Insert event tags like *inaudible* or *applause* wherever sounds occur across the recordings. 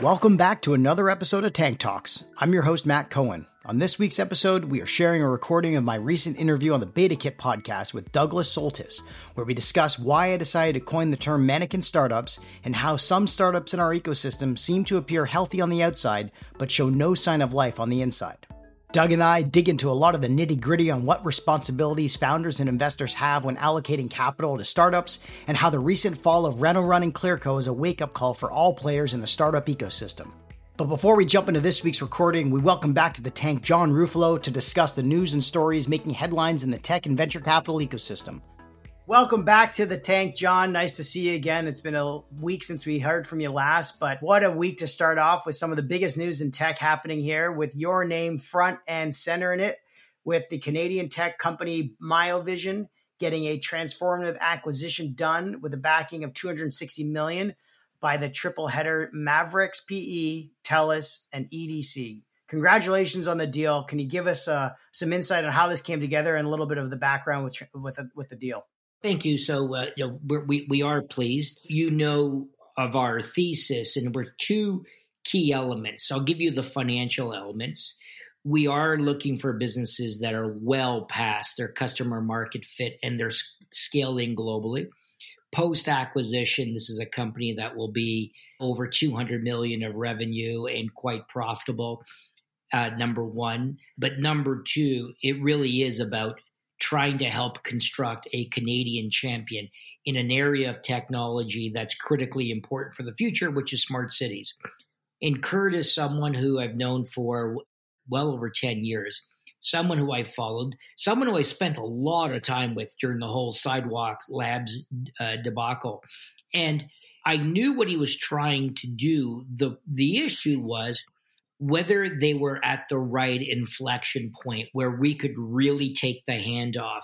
Welcome back to another episode of Tank Talks. I'm your host, Matt Cohen. On this week's episode, we are sharing a recording of my recent interview on the BetaKit podcast with Douglas Soltys, where we discuss why I decided to coin the term mannequin startups and how some startups in our ecosystem seem to appear healthy on the outside but show no sign of life on the inside. Doug and I dig into a lot of the nitty gritty on what responsibilities founders and investors have when allocating capital to startups and how the recent fall of RenoRun and Clearco is a wake up call for all players in the startup ecosystem. But before we jump into this week's recording, we welcome back to the tank John Ruffolo to discuss the news and stories making headlines in the tech and venture capital ecosystem. Welcome back to the tank, John. Nice to see you again. It's been a week since we heard from you last, but what a week to start off with some of the biggest news in tech happening here with your name front and center in it, with the Canadian tech company Miovision getting a transformative acquisition done with a backing of 260 million by the triple header Maverix PE, TELUS, and EDC. Congratulations on the deal. Can you give us uh, some insight on how this came together and a little bit of the background with with, with the deal? Thank you. So, uh, you know, we we are pleased. You know of our thesis, and we're two key elements. I'll give you the financial elements. We are looking for businesses that are well past their customer market fit and they're scaling globally. Post acquisition, this is a company that will be over 200 million of revenue and quite profitable. Uh, number one, but number two, it really is about trying to help construct a Canadian champion in an area of technology that's critically important for the future, which is smart cities. And Kurt is someone who I've known for well over 10 years, someone who I followed, someone who I spent a lot of time with during the whole Sidewalk Labs uh, debacle. And I knew what he was trying to do. The, the issue was whether they were at the right inflection point where we could really take the handoff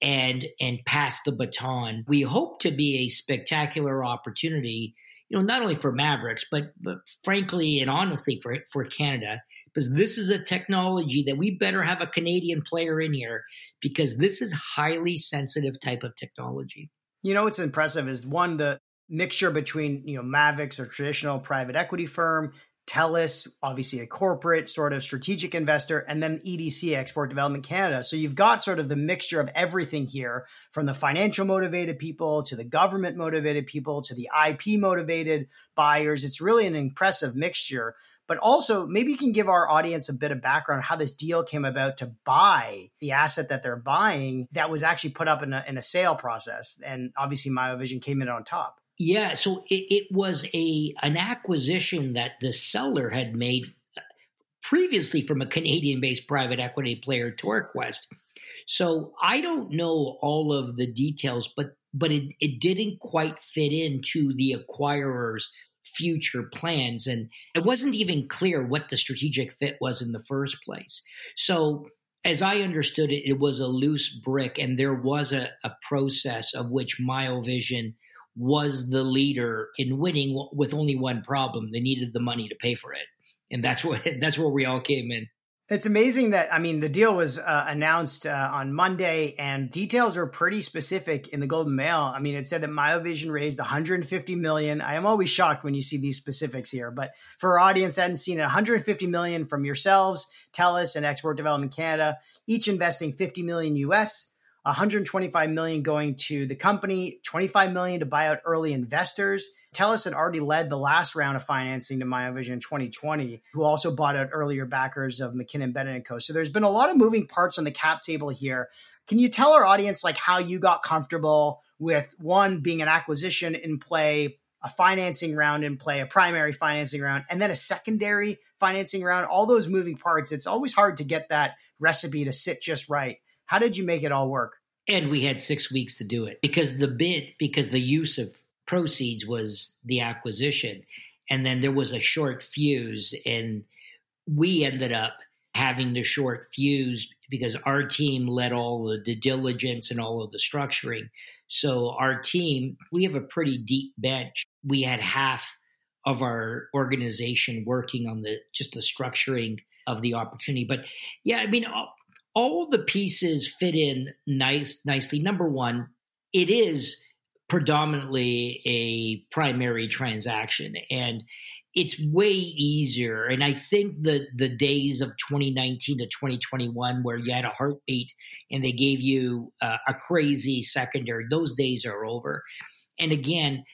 and and pass the baton. We hope to be a spectacular opportunity, you know, not only for Maverix, but but frankly and honestly for for Canada, because this is a technology that we better have a Canadian player in here because this is highly sensitive type of technology. You know what's impressive is one the mixture between you know Maverix or traditional private equity firm TELUS, obviously a corporate sort of strategic investor, and then EDC, Export Development Canada. So you've got sort of the mixture of everything here from the financial motivated people to the government motivated people to the IP motivated buyers. It's really an impressive mixture. But also, maybe you can give our audience a bit of background how this deal came about to buy the asset that they're buying that was actually put up in a, in a sale process. And obviously, Miovision came in on top. Yeah, so it, it was a an acquisition that the seller had made uh, previously from a Canadian-based private equity player, TorQuest. So I don't know all of the details, but but it, it didn't quite fit into the acquirer's future plans. And it wasn't even clear what the strategic fit was in the first place. So as I understood it, it was a loose brick, and there was a, a process of which Miovision – was the leader in winning with only one problem. They needed the money to pay for it. And that's *laughs* what that's where we all came in. It's amazing that I mean the deal was uh, announced uh, on Monday, and details were pretty specific in the Globe and Mail. I mean, it said that Miovision raised 150 million. I am always shocked when you see these specifics here, but for our audience that hadn't seen it, 150 million from yourselves, TELUS, and Export Development Canada, each investing 50 million US. 125 million going to the company, 25 million to buy out early investors. TELUS had already led the last round of financing to Miovision in 2020, who also bought out earlier backers of McKinnon Bennett and Co. So there's been a lot of moving parts on the cap table here. Can you tell our audience like how you got comfortable with one being an acquisition in play, a financing round in play, a primary financing round, and then a secondary financing round, all those moving parts. It's always hard to get that recipe to sit just right. How did you make it all work? And we had six weeks to do it because the bid, because the use of proceeds was the acquisition. And then there was a short fuse, and we ended up having the short fuse because our team led all the due diligence and all of the structuring. So our team, we have a pretty deep bench. We had half of our organization working on the just the structuring of the opportunity. But yeah, I mean, all the pieces fit in nice nicely. Number one, it is predominantly a primary transaction and it's way easier. And I think the the days of 2019 to 2021 where you had a heartbeat and they gave you uh, a crazy secondary, those days are over. And again,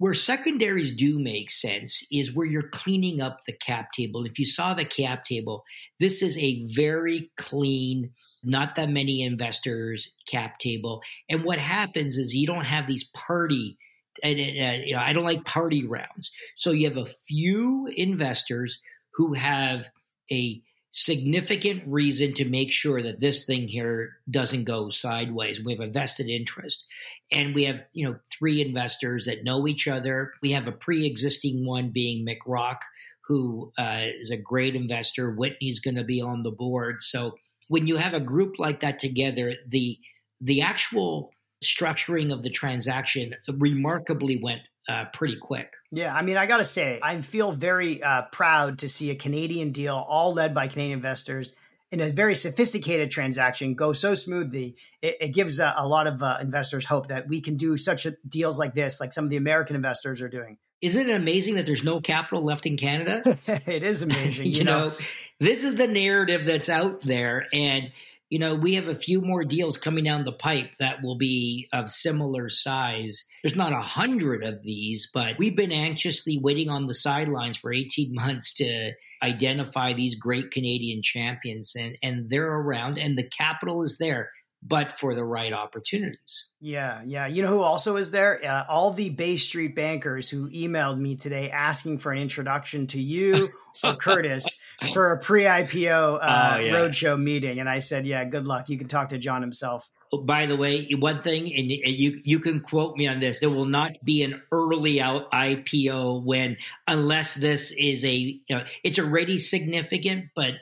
where secondaries do make sense is where you're cleaning up the cap table. If you saw the cap table, this is a very clean, not that many investors cap table. And what happens is you don't have these party and uh, you know, I don't like party rounds. So you have a few investors who have a significant reason to make sure that this thing here doesn't go sideways. We have a vested interest. And we have, you know, three investors that know each other. We have a pre-existing one being McRock, who uh, is a great investor. Whitney's going to be on the board. So when you have a group like that together, the the actual structuring of the transaction remarkably went uh, pretty quick. Yeah, I mean, I got to say, I feel very uh, proud to see a Canadian deal, all led by Canadian investors, in a very sophisticated transaction go so smoothly. It, it gives a, a, lot of uh, investors hope that we can do such a, deals like this, like some of the American investors are doing. Isn't it amazing that there's no capital left in Canada? *laughs* it is amazing. *laughs* you, you know? know, this is the narrative that's out there, and you know, we have a few more deals coming down the pipe that will be of similar size. There's not a hundred of these, but we've been anxiously waiting on the sidelines for 18 months to identify these great Canadian champions and, and they're around and the capital is there but for the right opportunities. Yeah, yeah. You know who also is there? Uh, all the Bay Street bankers who emailed me today asking for an introduction to you *laughs* or Curtis for a pre-IPO uh, oh, yeah. roadshow meeting, and I said, "Yeah, good luck. You can talk to John himself." Oh, by the way, one thing, and you you can quote me on this: there will not be an early out IPO when unless this is a you know it's already significant, but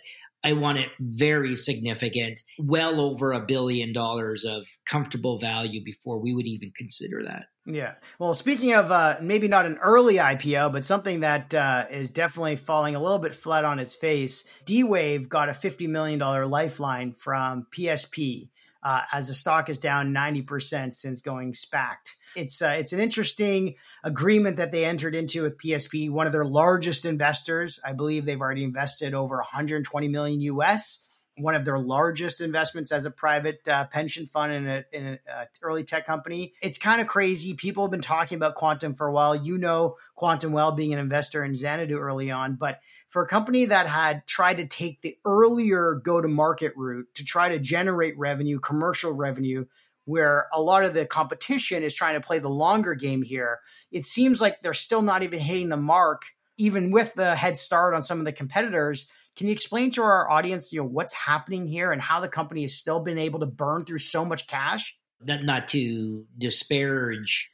I want it very significant, well over a billion dollars of comfortable value before we would even consider that. Yeah. Well, speaking of uh, maybe not an early IPO, but something that uh, is definitely falling a little bit flat on its face, D Wave got a $50 million lifeline from PSP uh, as the stock is down 90% since going SPACed. It's uh, it's an interesting agreement that they entered into with PSP, one of their largest investors. I believe they've already invested over 120 million US. One of their largest investments as a private uh, pension fund in an in a, uh, early tech company. It's kind of crazy. People have been talking about quantum for a while. You know, quantum well being an investor in Xanadu early on, but for a company that had tried to take the earlier go to market route to try to generate revenue, commercial revenue, where a lot of the competition is trying to play the longer game here. It seems like they're still not even hitting the mark, even with the head start on some of the competitors. Can you explain to our audience, you know, what's happening here and how the company has still been able to burn through so much cash? Not, not to disparage,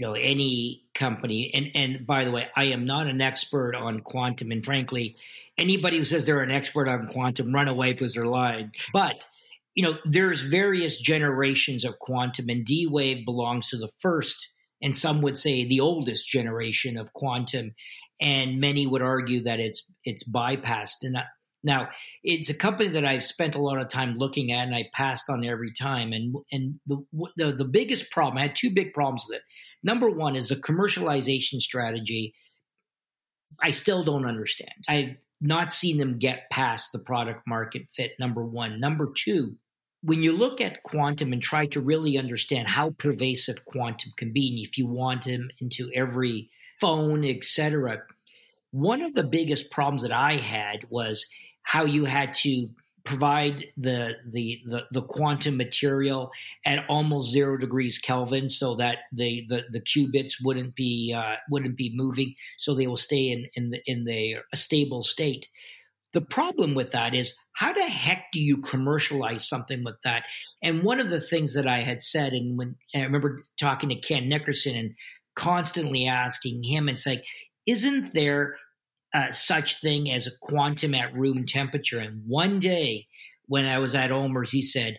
you know, any company. And and by the way, I am not an expert on quantum, and frankly, anybody who says they're an expert on quantum, run away because they're lying. But you know, there's various generations of quantum, and D Wave belongs to the first, and some would say the oldest generation of quantum, and many would argue that it's it's bypassed. And uh, now it's a company that I've spent a lot of time looking at, and I passed on every time. And and the the, the biggest problem, I had two big problems with it. Number one is the commercialization strategy. I still don't understand. I've not seen them get past the product market fit, number one. Number two, when you look at quantum and try to really understand how pervasive quantum can be, and if you want them into every phone, etc., one of the biggest problems that I had was how you had to provide the, the the the, quantum material at almost zero degrees Kelvin, so that the the, the qubits wouldn't be uh, wouldn't be moving, so they will stay in in the in the a stable state. The problem with that is how the heck do you commercialize something with that? And one of the things that I had said, and when and I remember talking to Ken Nickerson and constantly asking him, and saying, isn't there uh, such thing as a quantum at room temperature? And one day when I was at OMERS, he said,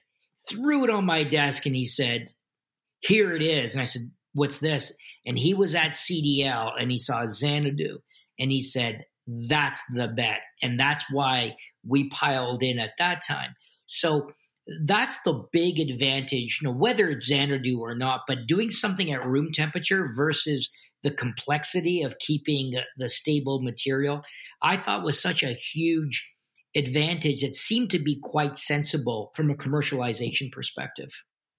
threw it on my desk and he said, here it is. And I said, what's this? And he was at CDL and he saw Xanadu and he said, that's the bet. And that's why we piled in at that time. So that's the big advantage, you know, whether it's Xanadu or not, but doing something at room temperature versus the complexity of keeping the stable material, I thought was such a huge advantage that seemed to be quite sensible from a commercialization perspective.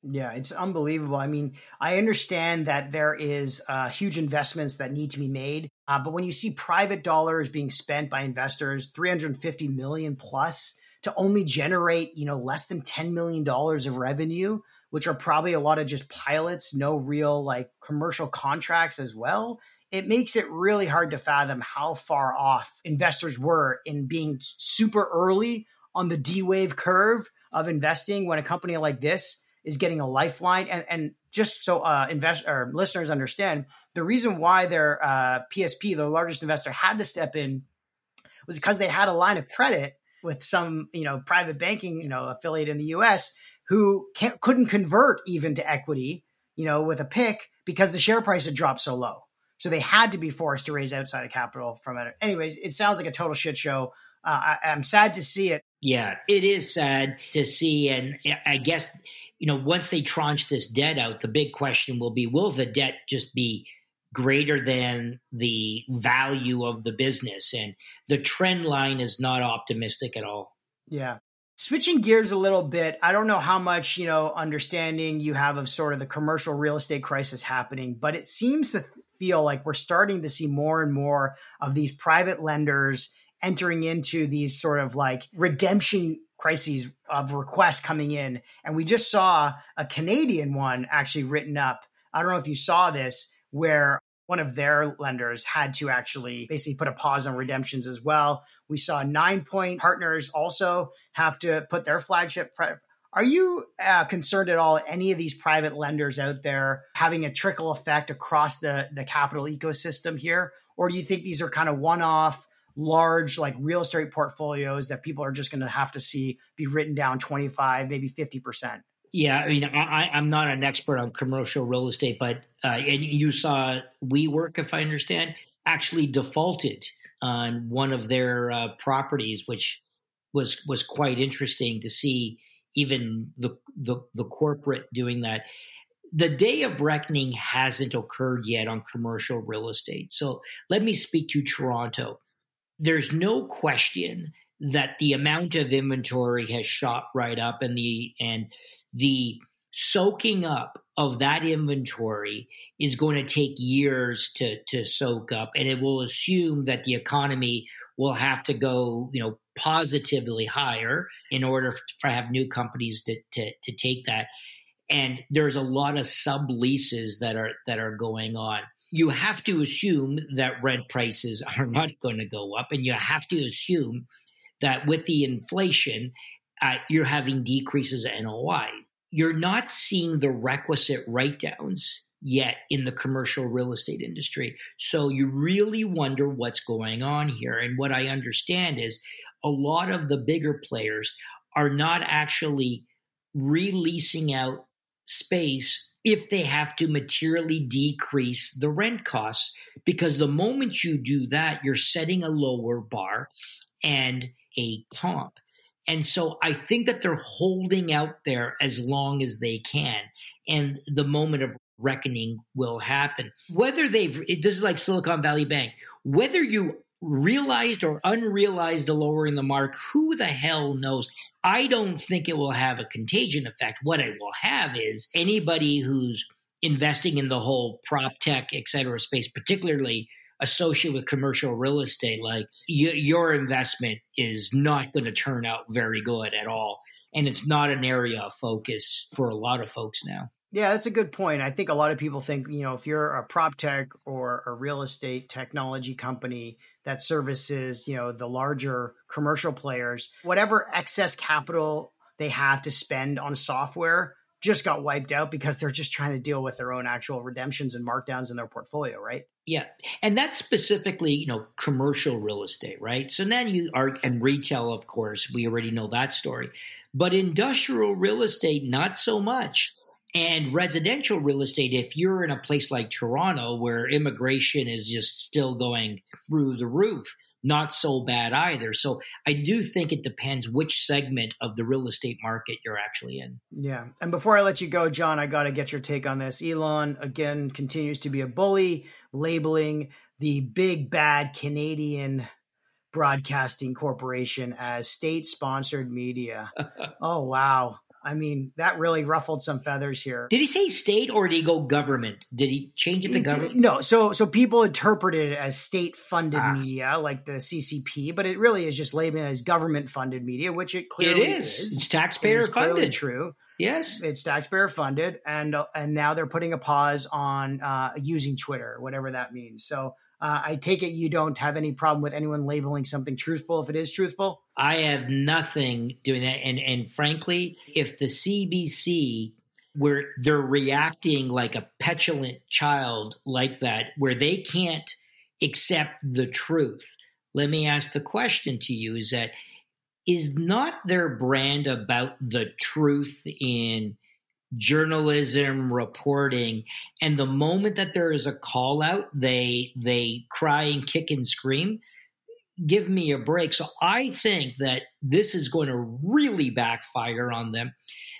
Yeah, it's unbelievable. I mean, I understand that there is uh, huge investments that need to be made, uh, but when you see private dollars being spent by investors, 350 million plus to only generate, you know, less than 10 million dollars of revenue, which are probably a lot of just pilots, no real like commercial contracts as well. It makes it really hard to fathom how far off investors were in being super early on the D wave curve of investing when a company like this is getting a lifeline. And, and just so uh, invest or listeners understand, the reason why their uh, PSP, the largest investor, had to step in was because they had a line of credit with some you know private banking you know affiliate in the U.S. who couldn't convert even to equity you know with a pick because the share price had dropped so low. So they had to be forced to raise outside of capital from it. Anyways, it sounds like a total shit show. Uh, I, I'm sad to see it. Yeah, it is sad to see, and I guess you know, once they tranche this debt out, the big question will be will the debt just be greater than the value of the business? And the trend line is not optimistic at all. Yeah. Switching gears a little bit, I don't know how much, you know, understanding you have of sort of the commercial real estate crisis happening, but it seems to feel like we're starting to see more and more of these private lenders entering into these sort of like redemption crises of requests coming in. And we just saw a Canadian one actually written up. I don't know if you saw this, where one of their lenders had to actually basically put a pause on redemptions as well. We saw Nine Point Partners also have to put their flagship. Are you uh, concerned at all? Any of these private lenders out there having a trickle effect across the the capital ecosystem here, or do you think these are kind of one off? large like real estate portfolios that people are just going to have to see be written down 25 maybe 50% yeah i mean I, i'm not an expert on commercial real estate but uh, and you saw WeWork if i understand actually defaulted on one of their uh, properties which was was quite interesting to see even the, the the corporate doing that the day of reckoning hasn't occurred yet on commercial real estate. So let me speak to Toronto there's no question that the amount of inventory has shot right up and the and the soaking up of that inventory is going to take years to to soak up and it will assume that the economy will have to go you know positively higher in order to have new companies to, to, to take that and there's a lot of subleases that are that are going on you have to assume that rent prices *laughs* are not going to go up, and you have to assume that with the inflation, uh, you're having decreases in NOI. You're not seeing the requisite write downs yet in the commercial real estate industry. So you really wonder what's going on here. And what I understand is a lot of the bigger players are not actually releasing out space if they have to materially decrease the rent costs. Because the moment you do that, you're setting a lower bar and a comp. And so I think that they're holding out there as long as they can. And the moment of reckoning will happen. Whether they've, this is like Silicon Valley Bank, whether you realized or unrealized the lowering the mark, who the hell knows? I don't think it will have a contagion effect. What it will have is anybody who's investing in the whole prop tech, et cetera space, particularly associated with commercial real estate, like y- your investment is not going to turn out very good at all. And it's not an area of focus for a lot of folks now. Yeah, that's a good point. I think a lot of people think, you know, if you're a prop tech or a real estate technology company that services, you know, the larger commercial players, whatever excess capital they have to spend on software just got wiped out because they're just trying to deal with their own actual redemptions and markdowns in their portfolio, right? Yeah. And that's specifically, you know, commercial real estate, right? So then you are, and retail, of course, we already know that story. But industrial real estate, not so much and residential real estate, if you're in a place like Toronto where immigration is just still going through the roof, not so bad either. So I do think it depends which segment of the real estate market you're actually in. Yeah. And before I let you go, John, I got to get your take on this. Elon, again, continues to be a bully, labeling the big bad Canadian broadcasting corporation as state sponsored media. *laughs* oh, wow. I mean, that really ruffled some feathers here. Did he say state or did he go government? Did he change it to government? No, so so people interpreted it as state funded ah. media, like the CCP, but it really is just labeled as government funded media, which it clearly it is. is. It's taxpayer it funded. True. Yes, it's taxpayer funded, and and now they're putting a pause on uh, using Twitter, whatever that means. So uh, I take it you don't have any problem with anyone labeling something truthful if it is truthful. I have nothing doing that, and and frankly, if the CBC where they're reacting like a petulant child like that, where they can't accept the truth. Let me ask the question to you: Is that is not their brand about the truth in journalism reporting and the moment that there is a call out they they cry and kick and scream give me a break. So i think that this is going to really backfire on them.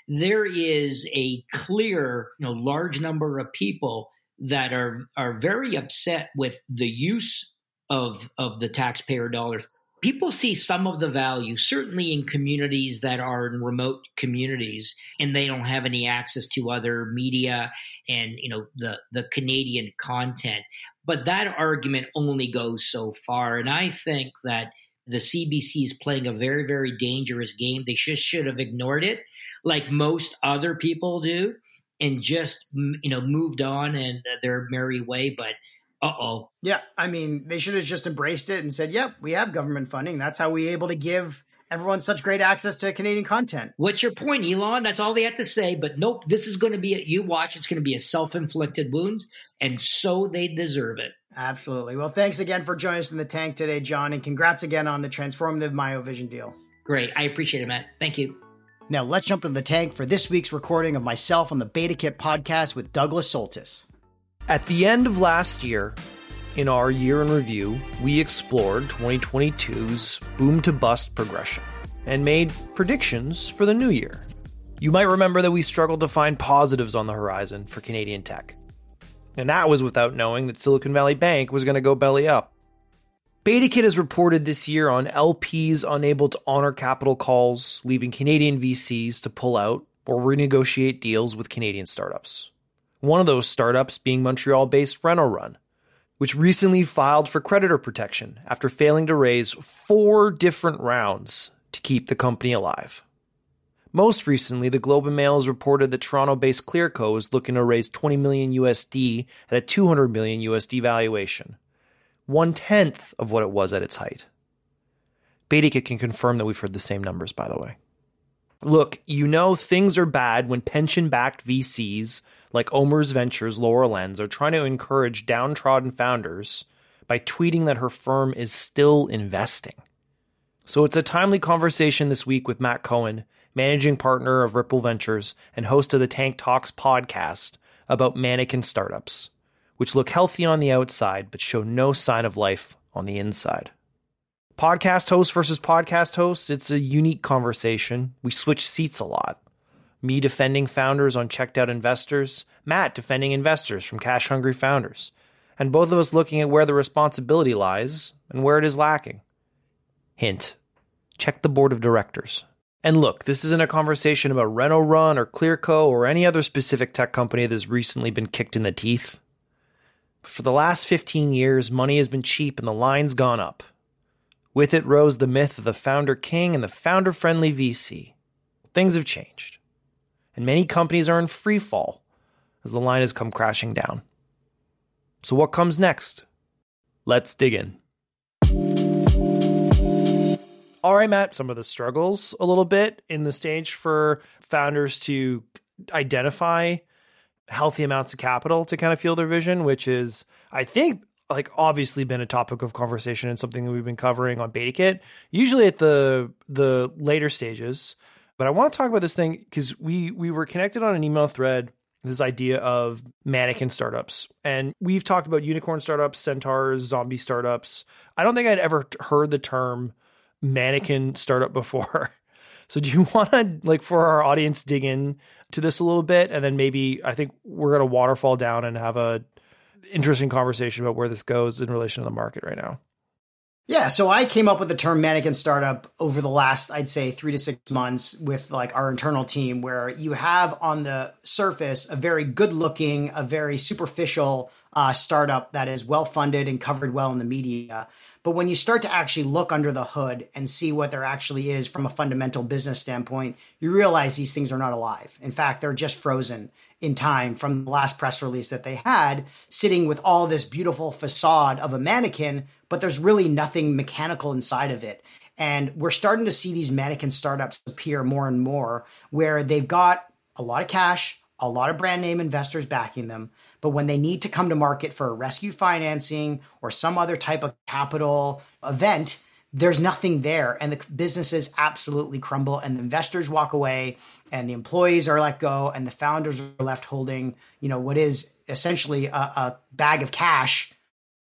There is a clear you know large number of people that are are very upset with the use of of the taxpayer dollars people see some of the value, certainly in communities that are in remote communities and they don't have any access to other media and you know the the Canadian content. But that argument only goes so far, and I think that the CBC is playing a very very dangerous game. They just should have ignored it, like most other people do, and just you know moved on and their merry way. But uh oh. Yeah, I mean, they should have just embraced it and said, "Yep, we have government funding. That's how we able to give everyone such great access to Canadian content." What's your point, Elon? That's all they had to say. But nope, this is going to be a, you watch. It's going to be a self-inflicted wound, and so they deserve it. Absolutely. Well, thanks again for joining us in the tank today, John, and congrats again on the transformative Miovision deal. Great, I appreciate it, Matt. Thank you. Now let's jump into the tank for this week's recording of myself on the BetaKit podcast with Douglas Soltys. At the end of last year, in our year in review, we explored 2022's boom to bust progression and made predictions for the new year. You might remember that we struggled to find positives on the horizon for Canadian tech. And that was without knowing that Silicon Valley Bank was going to go belly up. BetaKit has reported this year on LPs unable to honor capital calls, leaving Canadian VCs to pull out or renegotiate deals with Canadian startups one of those startups being Montreal based Rental RenoRun, which recently filed for creditor protection after failing to raise four different rounds to keep the company alive. Most recently, the Globe and Mail has reported that Toronto-based Clearco is looking to raise 20 million USD at a 200 million USD valuation, one tenth of what it was at its height. BetaKit can confirm that we've heard the same numbers, by the way. Look, you know things are bad when pension-backed VCs like OMERS Ventures Laura Lenz are trying to encourage downtrodden founders by tweeting that her firm is still investing. So it's a timely conversation this week with Matt Cohen, managing partner of Ripple Ventures and host of the Tank Talks podcast about mannequin startups, which look healthy on the outside but show no sign of life on the inside. Podcast host versus podcast host, it's a unique conversation. We switch seats a lot me defending founders on checked out investors, Matt defending investors from cash hungry founders, and both of us looking at where the responsibility lies and where it is lacking. Hint check the board of directors. And look, this isn't a conversation about RenoRun or Clearco or any other specific tech company that has recently been kicked in the teeth. For the last 15 years, money has been cheap and the line's gone up. With it rose the myth of the founder king and the founder friendly VC. Things have changed and many companies are in free fall as the line has come crashing down. So, what comes next? Let's dig in. All right, Matt, some of the struggles a little bit in the stage for founders to identify healthy amounts of capital to kind of fuel their vision, which is, I think, like obviously been a topic of conversation and something that we've been covering on BetaKit. Usually at the the later stages, but I want to talk about this thing because we we were connected on an email thread this idea of mannequin startups. And we've talked about unicorn startups, centaurs, zombie startups. I don't think I'd ever heard the term mannequin startup before. *laughs* So do you want to like for our audience dig in to this a little bit and then maybe I think we're going to waterfall down and have a interesting conversation about where this goes in relation to the market right now. Yeah, so I came up with the term mannequin startup over the last, I'd say, three to six months with like our internal team, where you have on the surface a very good looking, a very superficial uh, startup that is well funded and covered well in the media. But when you start to actually look under the hood and see what there actually is from a fundamental business standpoint, you realize these things are not alive. In fact, they're just frozen in time from the last press release that they had, sitting with all this beautiful facade of a mannequin, but there's really nothing mechanical inside of it. And we're starting to see these mannequin startups appear more and more where they've got a lot of cash, a lot of brand name investors backing them. But when they need to come to market for a rescue financing or some other type of capital event, there's nothing there and the businesses absolutely crumble and the investors walk away and the employees are let go and the founders are left holding you know what is essentially a, a bag of cash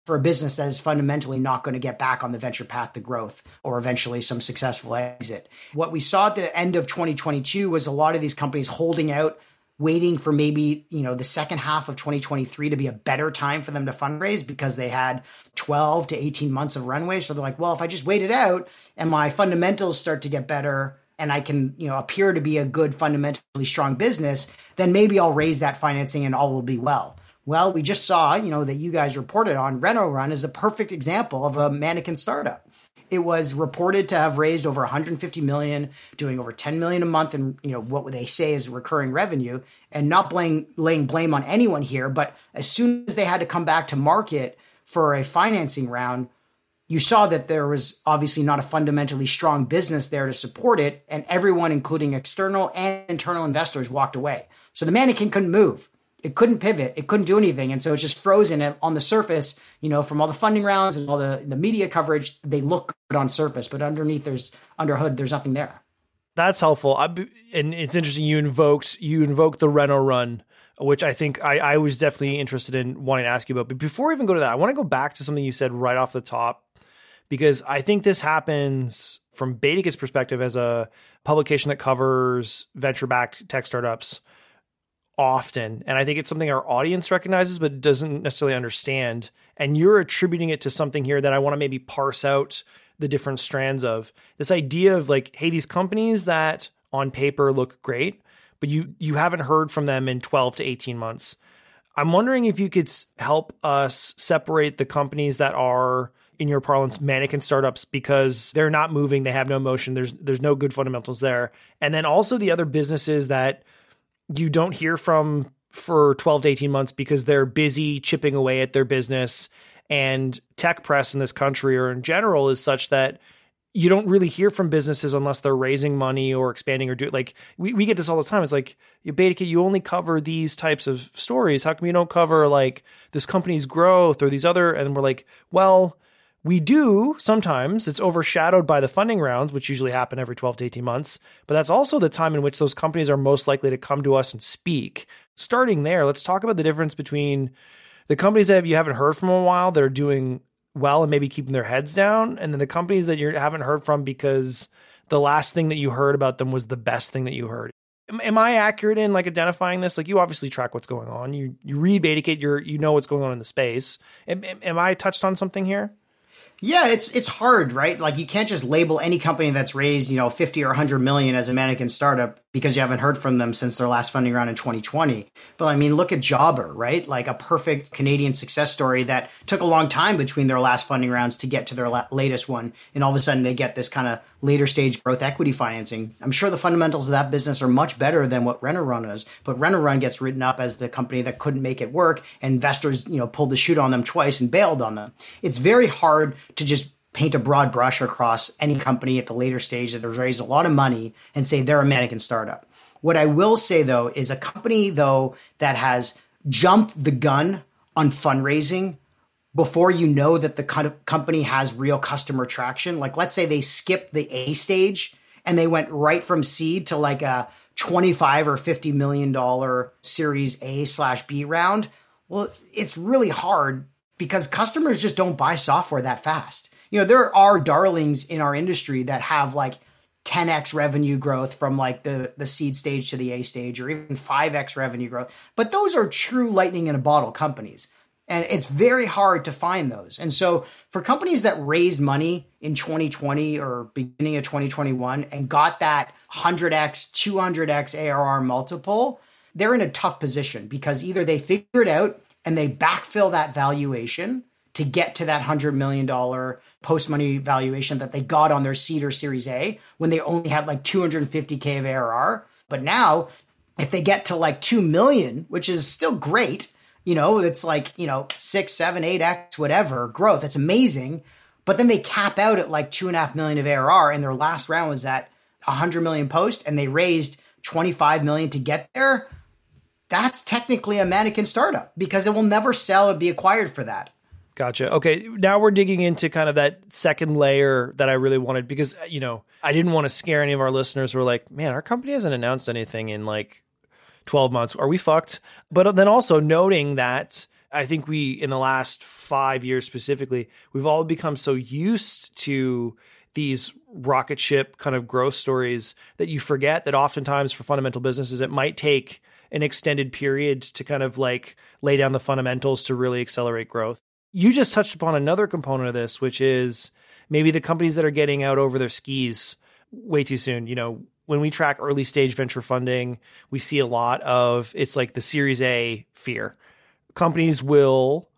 for a business that is fundamentally not going to get back on the venture path to growth or eventually some successful exit. What we saw at the end of 2022 was a lot of these companies holding out waiting for maybe you know the second half of 2023 to be a better time for them to fundraise because they had 12 to 18 months of runway so they're like well if i just wait it out and my fundamentals start to get better and i can you know appear to be a good fundamentally strong business then maybe i'll raise that financing and all will be well well we just saw you know that you guys reported on RenoRun is a perfect example of a mannequin startup it was reported to have raised over 150 million, doing over 10 million a month, and you know what they say is recurring revenue. And not blame, laying blame on anyone here, but as soon as they had to come back to market for a financing round, you saw that there was obviously not a fundamentally strong business there to support it, and everyone, including external and internal investors, walked away. So the mannequin couldn't move. It couldn't pivot. It couldn't do anything. And so it's just frozen on the surface you know from all the funding rounds and all the, the media coverage they look good on surface but underneath there's under hood there's nothing there. That's helpful. I, and it's interesting you invoked you invoked the RenoRun which i think I, I was definitely interested in wanting to ask you about. But before even go to that i want to go back to something you said right off the top because i think this happens from BetaKit's perspective as a publication that covers venture backed tech startups often. And I think it's something our audience recognizes, but doesn't necessarily understand. And you're attributing it to something here that I want to maybe parse out the different strands of this idea of like, hey, these companies that on paper look great, but you you haven't heard from them in 12 to 18 months. I'm wondering if you could help us separate the companies that are in your parlance mannequin startups because they're not moving, they have no motion, there's there's no good fundamentals there. And then also the other businesses that you don't hear from for 12 to 18 months because they're busy chipping away at their business and tech press in this country or in general is such that you don't really hear from businesses unless they're raising money or expanding or do like we, we get this all the time. It's like BetaKit, you only cover these types of stories. How come you don't cover like this company's growth or these other? And we're like, well, we do sometimes. It's overshadowed by the funding rounds, which usually happen every 12 to 18 months. But that's also the time in which those companies are most likely to come to us and speak. Starting there, let's talk about the difference between the companies that you haven't heard from a while that are doing well and maybe keeping their heads down, and then the companies that you haven't heard from because the last thing that you heard about them was the best thing that you heard. Am, I accurate in like identifying this? Like you obviously track what's going on. You you read BetaKit, you're you know what's going on in the space. Am, am I touched on something here? Yeah, it's it's hard, right? Like you can't just label any company that's raised, you know, 50 or 100 million as a mannequin startup because you haven't heard from them since their last funding round in 2020. But I mean, look at Jobber, right? Like a perfect Canadian success story that took a long time between their last funding rounds to get to their la- latest one. And all of a sudden they get this kind of later stage growth equity financing. I'm sure the fundamentals of that business are much better than what RenoRun is, but RenoRun gets written up as the company that couldn't make it work and investors, you know, pulled the chute on them twice and bailed on them. It's very hard to just paint a broad brush across any company at the later stage that has raised a lot of money and say they're a mannequin startup. What I will say though is a company though that has jumped the gun on fundraising before you know that the company has real customer traction. Like let's say they skipped the A stage and they went right from seed to like a 25 or 50 million dollar series A slash B round. Well, it's really hard because customers just don't buy software that fast. You know, there are darlings in our industry that have like 10x revenue growth from like the the seed stage to the A stage or even 5x revenue growth. But those are true lightning in a bottle companies. And it's very hard to find those. And so for companies that raised money in 2020 or beginning of 2021 and got that 100x, 200x ARR multiple, they're in a tough position because either they figure it out and they backfill that valuation to get to that $100 million post money valuation that they got on their seed or series A when they only had like 250K of ARR. But now, if they get to like 2 million, which is still great, you know, it's like, you know, six, seven, eight X, whatever growth. It's amazing. But then they cap out at like two and a half million of ARR and their last round was at 100 million post and they raised 25 million to get there. That's technically a mannequin startup because it will never sell or be acquired for that. Gotcha. Okay, now we're digging into kind of that second layer that I really wanted because you know I didn't want to scare any of our listeners who are like, man, our company hasn't announced anything in like 12 months. Are we fucked? But uh, then also noting that I think we, in the last five years specifically, we've all become so used to these rocket ship kind of growth stories that you forget that oftentimes for fundamental businesses, it might take an extended period to kind of like lay down the fundamentals to really accelerate growth. You just touched upon another component of this, which is maybe the companies that are getting out over their skis way too soon. You know, when we track early stage venture funding, we see a lot of it's like the Series A fear. Companies will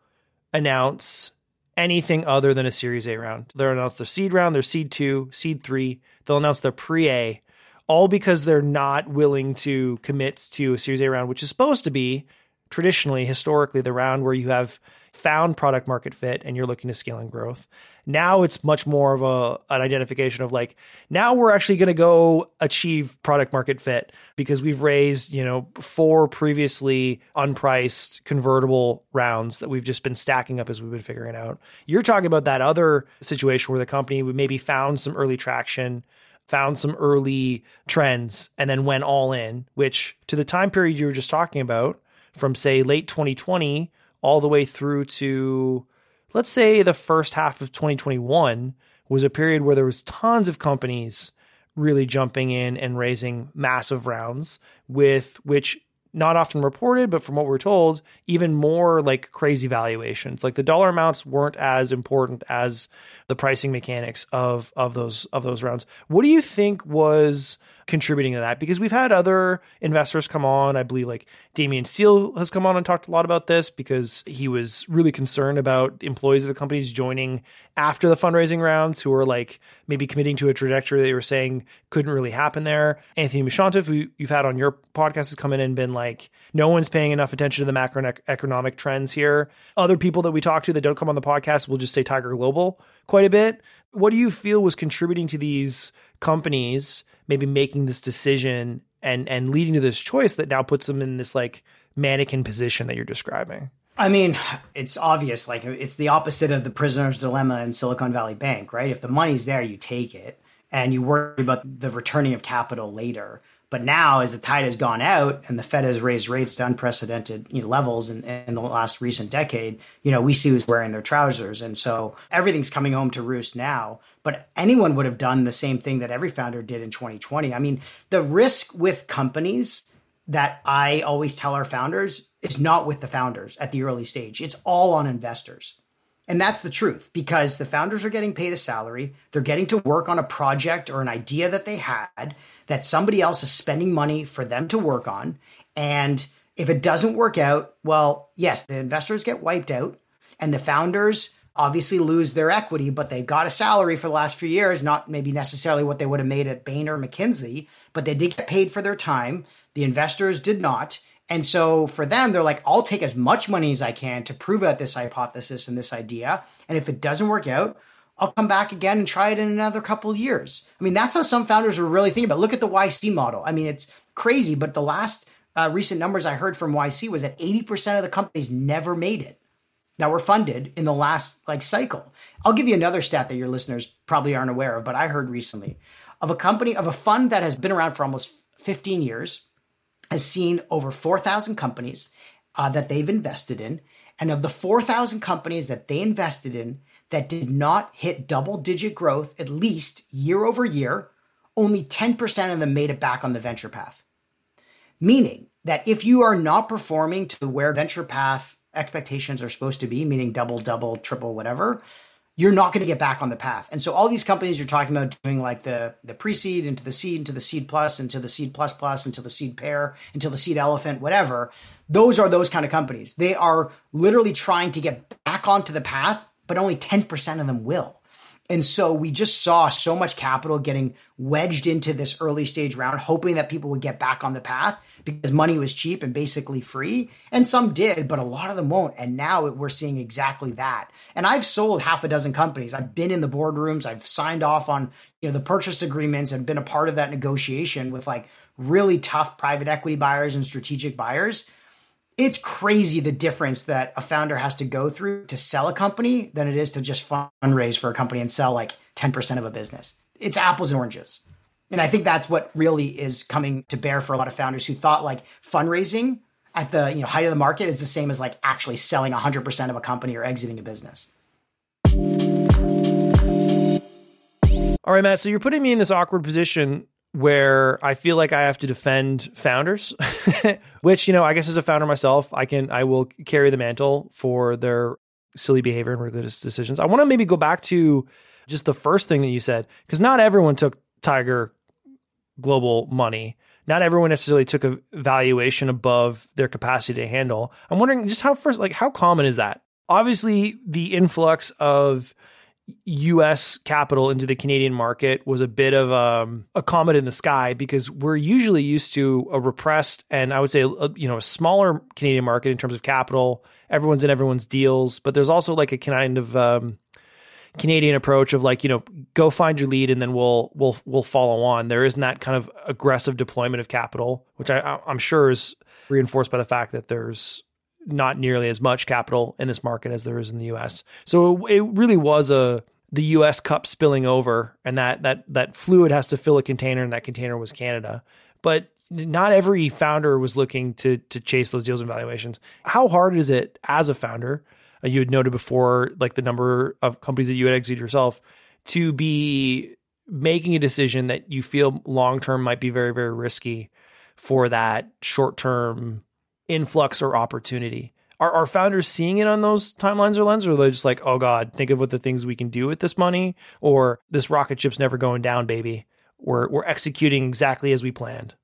announce anything other than a Series A round. They'll announce their seed round, their seed two, seed three. They'll announce their pre A, all because they're not willing to commit to a Series A round, which is supposed to be traditionally, historically, the round where you have found product market fit and you're looking to scale and growth. Now it's much more of a an identification of like now we're actually going to go achieve product market fit because we've raised, you know, four previously unpriced convertible rounds that we've just been stacking up as we've been figuring out. You're talking about that other situation where the company maybe found some early traction, found some early trends and then went all in, which to the time period you were just talking about from say late 2020 all the way through to let's say the first half of 2021 was a period where there was tons of companies really jumping in and raising massive rounds with which not often reported but from what we're told even more like crazy valuations. Like the dollar amounts weren't as important as the pricing mechanics of of those of those rounds what do you think was contributing to that because we've had other investors come on. I believe like Damian Steele has come on and talked a lot about this because he was really concerned about employees of the companies joining after the fundraising rounds who were like maybe committing to a trajectory they were saying couldn't really happen there. Anthony Mouchantaf, who you've had on your podcast, has come in and been like, no one's paying enough attention to the macroeconomic trends here. Other people that we talk to that don't come on the podcast will just say Tiger Global quite a bit. What do you feel was contributing to these companies maybe making this decision and and leading to this choice that now puts them in this like mannequin position that you're describing? I mean, it's obvious. Like it's the opposite of the prisoner's dilemma in Silicon Valley Bank, right? If the money's there, you take it, and you worry about the returning of capital later. But now, as the tide has gone out and the Fed has raised rates to unprecedented you know, levels in, in, the last recent decade, you know, we see who's wearing their trousers. And so everything's coming home to roost now. But anyone would have done the same thing that every founder did in 2020. I mean, the risk with companies that I always tell our founders is not with the founders at the early stage. It's all on investors. And that's the truth because the founders are getting paid a salary. They're getting to work on a project or an idea that they had that somebody else is spending money for them to work on. And if it doesn't work out, well, yes, the investors get wiped out and the founders obviously lose their equity, but they got a salary for the last few years, not maybe necessarily what they would have made at Bain or McKinsey, but they did get paid for their time. The investors did not. And so for them, they're like, I'll take as much money as I can to prove out this hypothesis and this idea. And if it doesn't work out, I'll come back again and try it in another couple years. I mean, that's how some founders were really thinking about. It. Look at the YC model. I mean, it's crazy, but the last uh, recent numbers I heard from YC was that 80% of the companies never made it that were funded in the last like cycle. I'll give you another stat that your listeners probably aren't aware of, but I heard recently. of a company, of a fund that has been around for almost 15 years, has seen over 4,000 companies uh, that they've invested in. And of the 4,000 companies that they invested in that did not hit double digit growth, at least year over year, only 10% of them made it back on the venture path. Meaning that if you are not performing to where venture path expectations are supposed to be, meaning double, double, triple, whatever, you're not going to get back on the path. And so all these companies you're talking about doing like the the pre-seed into the seed into the seed plus into the seed plus plus into the seed pair into the seed elephant whatever, those are those kind of companies. They are literally trying to get back onto the path, but only 10% of them will. And so we just saw so much capital getting wedged into this early stage round, hoping that people would get back on the path because money was cheap and basically free. And some did, but a lot of them won't. And now we're seeing exactly that. And I've sold half a dozen companies. I've been in the boardrooms. I've signed off on you know the purchase agreements and been a part of that negotiation with like really tough private equity buyers and strategic buyers it's crazy the difference that a founder has to go through to sell a company than it is to just fundraise for a company and sell like 10% of a business. It's apples and oranges. And I think that's what really is coming to bear for a lot of founders who thought like fundraising at the you know height of the market is the same as like actually selling 100% of a company or exiting a business. All right, Matt. So you're putting me in this awkward position where I feel like I have to defend founders, *laughs* which, you know, I guess as a founder myself, I can, I will carry the mantle for their silly behavior and reckless decisions. I want to maybe go back to just the first thing that you said, because not everyone took Tiger Global money. Not everyone necessarily took a valuation above their capacity to handle. I'm wondering just how first, like, how common is that? Obviously, the influx of US capital into the Canadian market was a bit of um, a comet in the sky because we're usually used to a repressed and I would say a, you know a smaller Canadian market in terms of capital. Everyone's in everyone's deals, but there's also like a kind of um, Canadian approach of like you know go find your lead and then we'll we'll we'll follow on. There isn't that kind of aggressive deployment of capital, which I, I'm sure is reinforced by the fact that there's not nearly as much capital in this market as there is in the US. So it really was a the US cup spilling over and that that that fluid has to fill a container and that container was Canada. But not every founder was looking to to chase those deals and valuations. How hard is it as a founder? Uh, you had noted before like the number of companies that you had exited yourself to be making a decision that you feel long term might be very very risky for that short term influx or opportunity. Are, are founders seeing it on those timelines or lenses, or are they just like, oh God, think of what the things we can do with this money, or this rocket ship's never going down, baby. We're we're executing exactly as we planned.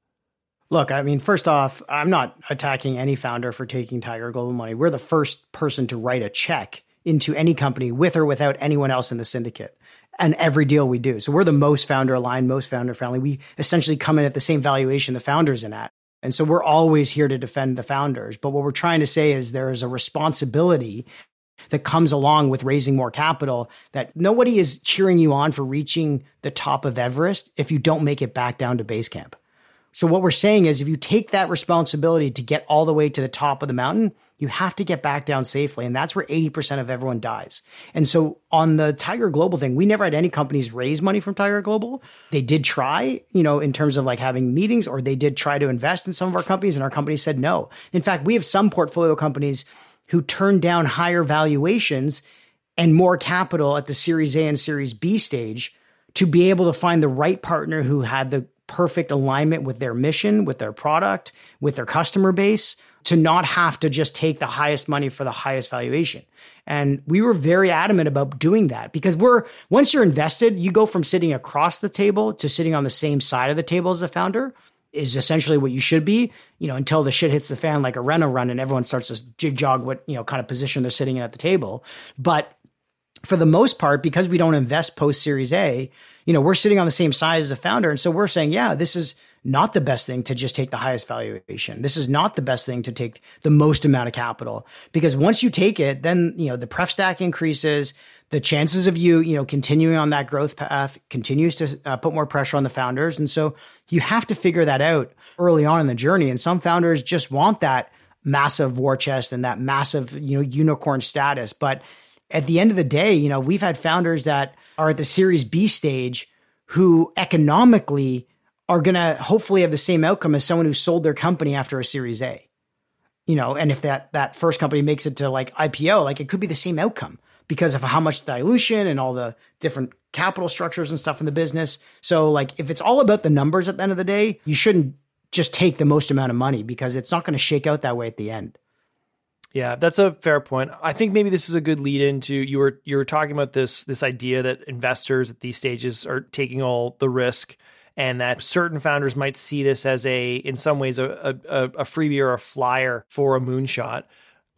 Look, I mean, first off, I'm not attacking any founder for taking Tiger Global money. We're the first person to write a check into any company with or without anyone else in the syndicate and every deal we do. So we're the most founder aligned, most founder friendly. We essentially come in at the same valuation the founders in at. And so we're always here to defend the founders. But what we're trying to say is there is a responsibility that comes along with raising more capital that nobody is cheering you on for reaching the top of Everest if you don't make it back down to base camp. So what we're saying is if you take that responsibility to get all the way to the top of the mountain, you have to get back down safely. And that's where 80% of everyone dies. And so on the Tiger Global thing, we never had any companies raise money from Tiger Global. They did try, you know, in terms of like having meetings or they did try to invest in some of our companies and our companies said no. In fact, we have some portfolio companies who turned down higher valuations and more capital at the Series A and Series B stage to be able to find the right partner who had the perfect alignment with their mission, with their product, with their customer base to not have to just take the highest money for the highest valuation. And we were very adamant about doing that because we're once you're invested, you go from sitting across the table to sitting on the same side of the table as the founder is essentially what you should be, you know, until the shit hits the fan like a RenoRun and everyone starts to jig jog what, you know, kind of position they're sitting in at the table. But for the most part, because we don't invest post Series A, you know, we're sitting on the same side as the founder. And so we're saying, yeah, this is not the best thing to just take the highest valuation. This is not the best thing to take the most amount of capital because once you take it, then, you know, the pref stack increases. The chances of you, you know, continuing on that growth path continues to uh, put more pressure on the founders. And so you have to figure that out early on in the journey. And some founders just want that massive war chest and that massive, you know, unicorn status. But at the end of the day, you know, we've had founders that are at the Series B stage who economically are going to hopefully have the same outcome as someone who sold their company after a series A. You know, and if that that first company makes it to like IPO, like it could be the same outcome because of how much dilution and all the different capital structures and stuff in the business. So like if it's all about the numbers at the end of the day, you shouldn't just take the most amount of money because it's not going to shake out that way at the end. Yeah, that's a fair point. I think maybe this is a good lead into you were you were talking about this this idea that investors at these stages are taking all the risk and that certain founders might see this as a in some ways a a, a freebie or a flyer for a moonshot.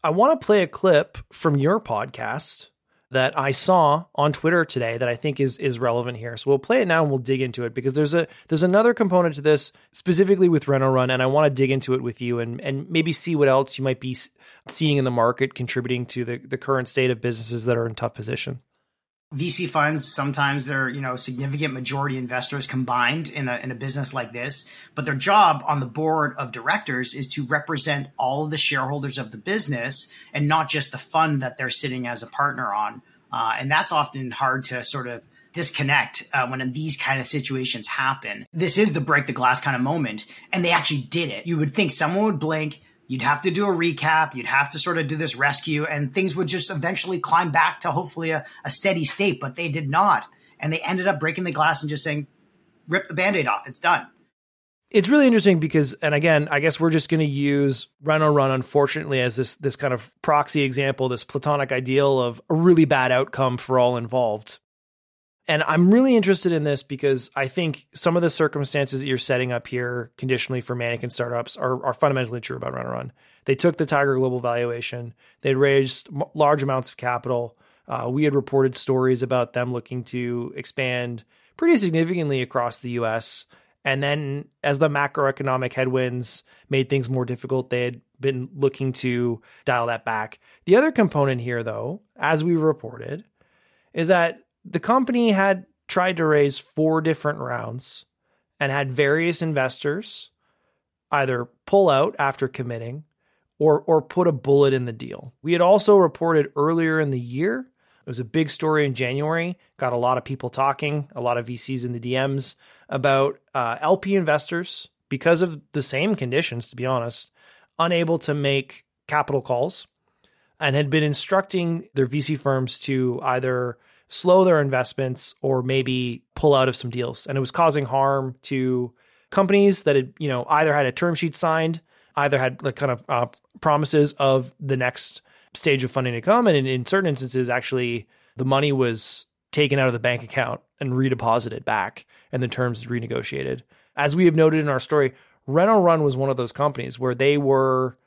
I want to play a clip from your podcast that I saw on Twitter today that I think is is relevant here. So we'll play it now and we'll dig into it because there's a there's another component to this specifically with RenoRun, and I want to dig into it with you and and maybe see what else you might be seeing in the market contributing to the the current state of businesses that are in tough position. VC funds sometimes they're you know significant majority investors combined in a in a business like this, but their job on the board of directors is to represent all of the shareholders of the business and not just the fund that they're sitting as a partner on. Uh, and that's often hard to sort of disconnect uh, when these kind of situations happen. This is the break the glass kind of moment, and they actually did it. You would think someone would blink You'd have to do a recap. You'd have to sort of do this rescue, and things would just eventually climb back to hopefully a, a steady state. But they did not. And they ended up breaking the glass and just saying, rip the band aid off. It's done. It's really interesting because, and again, I guess we're just going to use RenoRun, unfortunately, as this this kind of proxy example, this platonic ideal of a really bad outcome for all involved. And I'm really interested in this because I think some of the circumstances that you're setting up here conditionally for mannequin startups are, are fundamentally true about RenoRun. They took the Tiger Global valuation, they raised large amounts of capital. Uh, we had reported stories about them looking to expand pretty significantly across the US. And then, as the macroeconomic headwinds made things more difficult, they had been looking to dial that back. The other component here, though, as we reported, is that the company had tried to raise four different rounds and had various investors either pull out after committing or or put a bullet in the deal. We had also reported earlier in the year. It was a big story in January. Got a lot of people talking, a lot of VCs in the DMs about uh, LP investors because of the same conditions. To be honest, unable to make capital calls, and had been instructing their VC firms to either slow their investments or maybe pull out of some deals. And it was causing harm to companies that had, you know, either had a term sheet signed, either had like kind of uh, promises of the next stage of funding to come. And in, in certain instances, actually, the money was taken out of the bank account and redeposited back and the terms renegotiated. As we have noted in our story, RenoRun was one of those companies where they were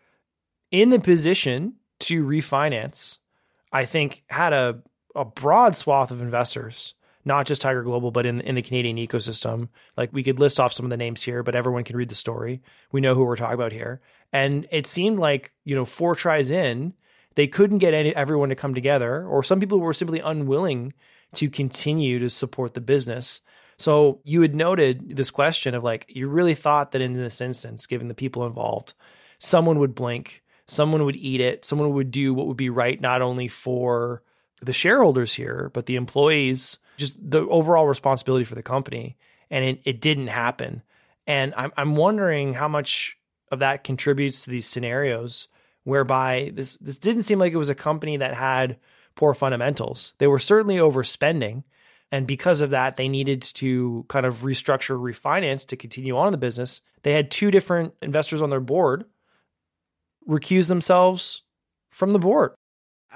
in the position to refinance. I think had a a broad swath of investors, not just Tiger Global, but in in the Canadian ecosystem. Like we could list off some of the names here, but everyone can read the story. We know who we're talking about here. And it seemed like you know four tries in, they couldn't get any, everyone to come together, or some people were simply unwilling to continue to support the business. So you had noted this question of like, you really thought that in this instance, given the people involved, someone would blink, someone would eat it, someone would do what would be right, not only for the shareholders here, but the employees, just the overall responsibility for the company. And it, it didn't happen. And I'm, I'm wondering how much of that contributes to these scenarios whereby this, this didn't seem like it was a company that had poor fundamentals. They were certainly overspending. And because of that, they needed to kind of restructure, refinance to continue on in the business. They had two different investors on their board recuse themselves from the board.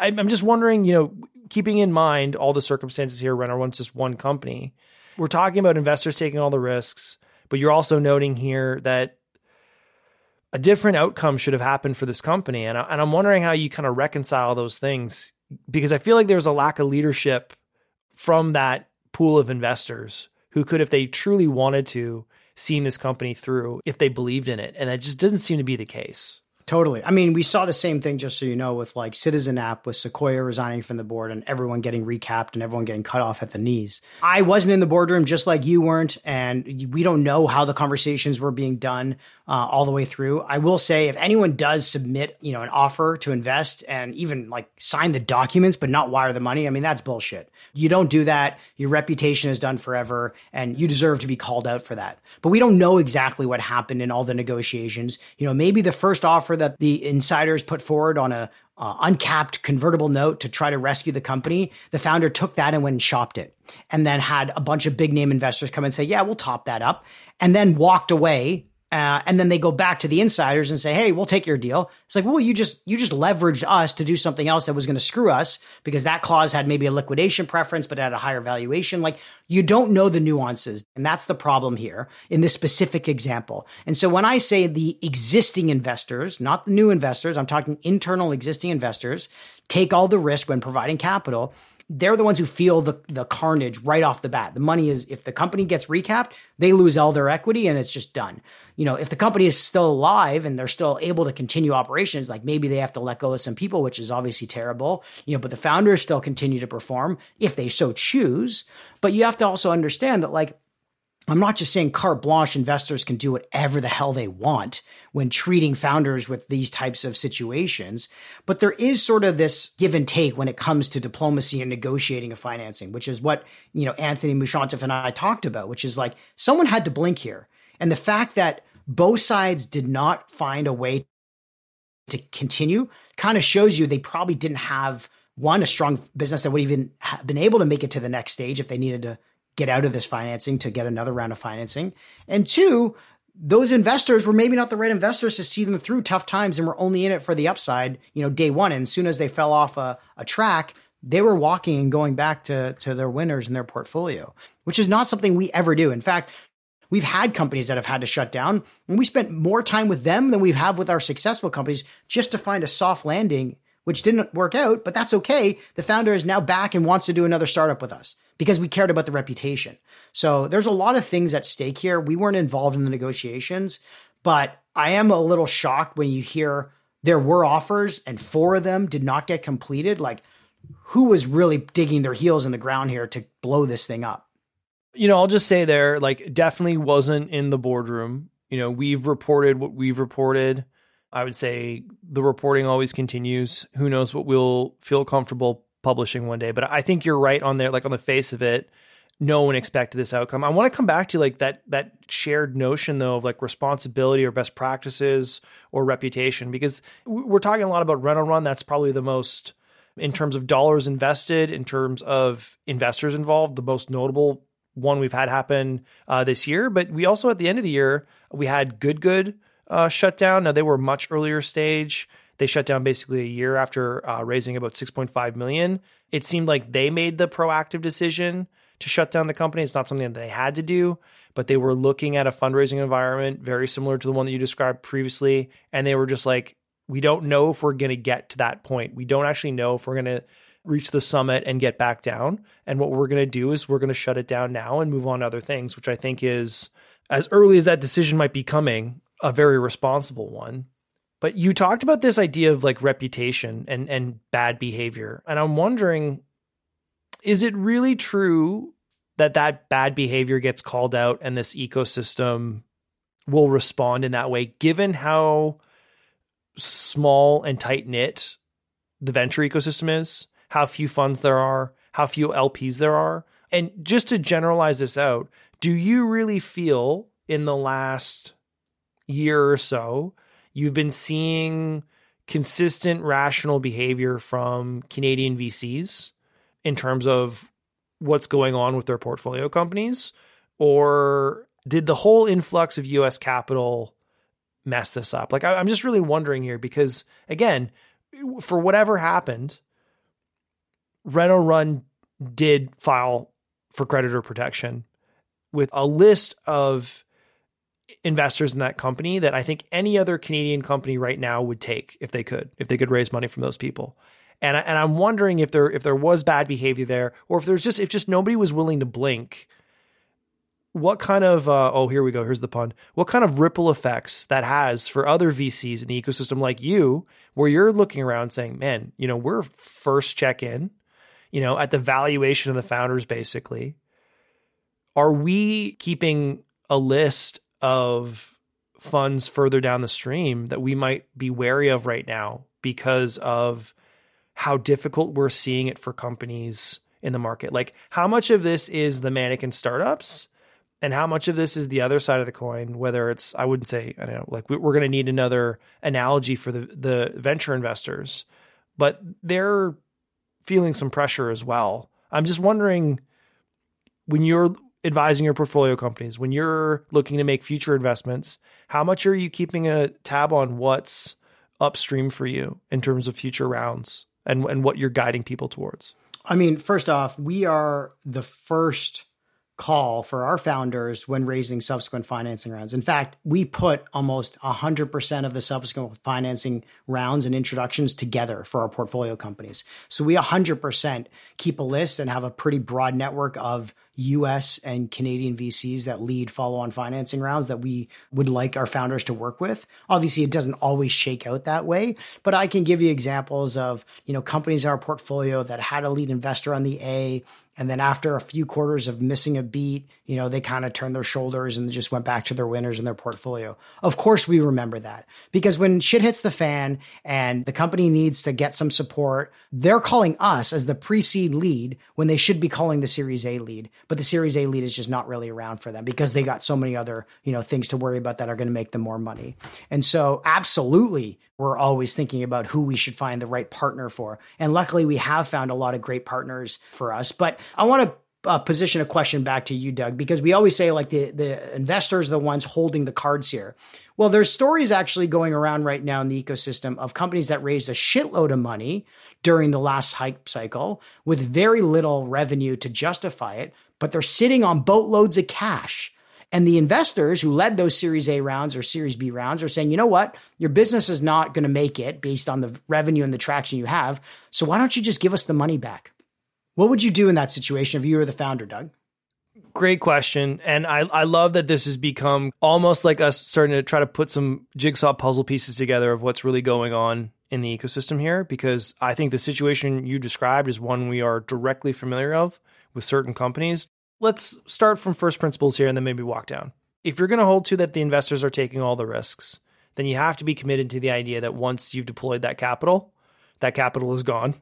I'm just wondering, you know, keeping in mind all the circumstances here, RenoRun's just one company. We're talking about investors taking all the risks, but you're also noting here that a different outcome should have happened for this company. And, I, and I'm wondering how you kind of reconcile those things because I feel like there's a lack of leadership from that pool of investors who could, if they truly wanted to, seen this company through if they believed in it. And that just doesn't seem to be the case. Totally. I mean, we saw the same thing, just so you know, with like Citizen App, with Sequoia resigning from the board and everyone getting recapped and everyone getting cut off at the knees. I wasn't in the boardroom, just like you weren't, and we don't know how the conversations were being done uh, all the way through. I will say, if anyone does submit, you know, an offer to invest and even like sign the documents but not wire the money, I mean, that's bullshit. You don't do that. Your reputation is done forever, and you deserve to be called out for that. But we don't know exactly what happened in all the negotiations. You know, maybe the first offer that the insiders put forward on a uh, uncapped convertible note to try to rescue the company, the founder took that and went and shopped it, and then had a bunch of big name investors come and say, "Yeah, we'll top that up," and then walked away uh, and then they go back to the insiders and say, "Hey, we'll take your deal." It's like, well, you just you just leveraged us to do something else that was going to screw us because that clause had maybe a liquidation preference, but at a higher valuation. Like you don't know the nuances, and that's the problem here in this specific example. And so when I say the existing investors, not the new investors, I'm talking internal existing investors, take all the risk when providing capital they're the ones who feel the, the carnage right off the bat. The money is, if the company gets recapped, they lose all their equity and it's just done. You know, if the company is still alive and they're still able to continue operations, like maybe they have to let go of some people, which is obviously terrible, you know, but the founders still continue to perform if they so choose. But you have to also understand that, like, I'm not just saying carte blanche investors can do whatever the hell they want when treating founders with these types of situations, but there is sort of this give and take when it comes to diplomacy and negotiating a financing, which is what, you know, Anthony Mouchantaf and I talked about, which is like someone had to blink here. And the fact that both sides did not find a way to continue kind of shows you they probably didn't have one, a strong business that would even have been able to make it to the next stage if they needed to get out of this financing to get another round of financing. And two, those investors were maybe not the right investors to see them through tough times and were only in it for the upside, you know, day one. And as soon as they fell off a, a track, they were walking and going back to, to their winners in their portfolio, which is not something we ever do. In fact, we've had companies that have had to shut down and we spent more time with them than we have with our successful companies just to find a soft landing, which didn't work out, but that's okay. The founder is now back and wants to do another startup with us because we cared about the reputation. So there's a lot of things at stake here. We weren't involved in the negotiations, but I am a little shocked when you hear there were offers and four of them did not get completed. Like, who was really digging their heels in the ground here to blow this thing up? You know, I'll just say there, like, definitely wasn't in the boardroom. You know, we've reported what we've reported. I would say the reporting always continues. Who knows what we'll feel comfortable publishing one day. But I think you're right on there, like on the face of it. No one expected this outcome. I want to come back to like that that shared notion though of like responsibility or best practices or reputation because we're talking a lot about RenoRun. That's probably the most in terms of dollars invested, in terms of investors involved, the most notable one we've had happen uh, this year. But we also at the end of the year we had Good Good uh, shut down. Now they were much earlier stage. They shut down basically a year after uh, raising about 6.5 million. It seemed like they made the proactive decision to shut down the company. It's not something that they had to do, but they were looking at a fundraising environment very similar to the one that you described previously, and they were just like, we don't know if we're going to get to that point. We don't actually know if we're going to reach the summit and get back down. And what we're going to do is we're going to shut it down now and move on to other things, which I think is as early as that decision might be coming, a very responsible one. But you talked about this idea of like reputation and and bad behavior. And I'm wondering is it really true that that bad behavior gets called out and this ecosystem will respond in that way given how small and tight knit the venture ecosystem is, how few funds there are, how few LPs there are. And just to generalize this out, do you really feel in the last year or so you've been seeing consistent rational behavior from Canadian VCs in terms of what's going on with their portfolio companies? Or did the whole influx of US capital mess this up? Like, I'm just really wondering here because, again, for whatever happened, RenoRun did file for creditor protection with a list of investors in that company that I think any other Canadian company right now would take if they could, if they could raise money from those people. And I, and I'm wondering if there if there was bad behavior there, or if there's just if just nobody was willing to blink. what kind of uh, oh here we go here's the pun what kind of ripple effects that has for other vcs in the ecosystem like you where you're looking around saying man you know we're first check in you know at the valuation of the founders basically are we keeping a list of funds further down the stream that we might be wary of right now because of how difficult we're seeing it for companies in the market. Like how much of this is the mannequin startups and how much of this is the other side of the coin whether it's i wouldn't say i don't know like we're going to need another analogy for the the venture investors but they're feeling some pressure as well. I'm just wondering when you're advising your portfolio companies when you're looking to make future investments how much are you keeping a tab on what's upstream for you in terms of future rounds and and what you're guiding people towards i mean first off we are the first call for our founders when raising subsequent financing rounds. In fact, we put almost 100% of the subsequent financing rounds and introductions together for our portfolio companies. So we 100% keep a list and have a pretty broad network of US and Canadian VCs that lead follow on financing rounds that we would like our founders to work with. Obviously, it doesn't always shake out that way, but I can give you examples of, you know, companies in our portfolio that had a lead investor on the A and then after a few quarters of missing a beat, you know, they kind of turned their shoulders and just went back to their winners and their portfolio. Of course, we remember that because when shit hits the fan and the company needs to get some support, they're calling us as the pre seed lead when they should be calling the Series A lead. But the Series A lead is just not really around for them because they got so many other, you know, things to worry about that are going to make them more money. And so, absolutely, we're always thinking about who we should find the right partner for. And luckily, we have found a lot of great partners for us. But I want to uh, position a question back to you, Doug, because we always say like the the investors are the ones holding the cards here. Well, there's stories actually going around right now in the ecosystem of companies that raised a shitload of money during the last hype cycle with very little revenue to justify it, but they're sitting on boatloads of cash. And the investors who led those Series A rounds or Series B rounds are saying, you know what? Your business is not going to make it based on the revenue and the traction you have. So why don't you just give us the money back? What would you do in that situation if you were the founder, Doug? Great question. And I, I love that this has become almost like us starting to try to put some jigsaw puzzle pieces together of what's really going on in the ecosystem here, because I think the situation you described is one we are directly familiar of with certain companies let's start from first principles here and then maybe walk down. If you're going to hold to that the investors are taking all the risks, then you have to be committed to the idea that once you've deployed that capital, that capital is gone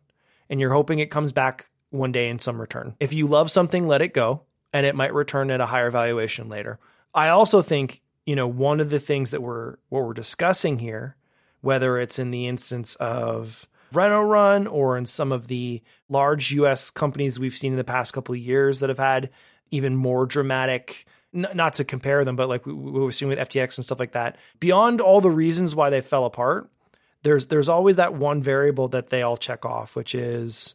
and you're hoping it comes back one day in some return. If you love something, let it go and it might return at a higher valuation later. I also think, you know, one of the things that we're what we're discussing here, whether it's in the instance of RenoRun or in some of the large US companies we've seen in the past couple of years that have had even more dramatic n- not to compare them but like we, we were seeing with FTX and stuff like that. Beyond all the reasons why they fell apart there's there's always that one variable that they all check off which is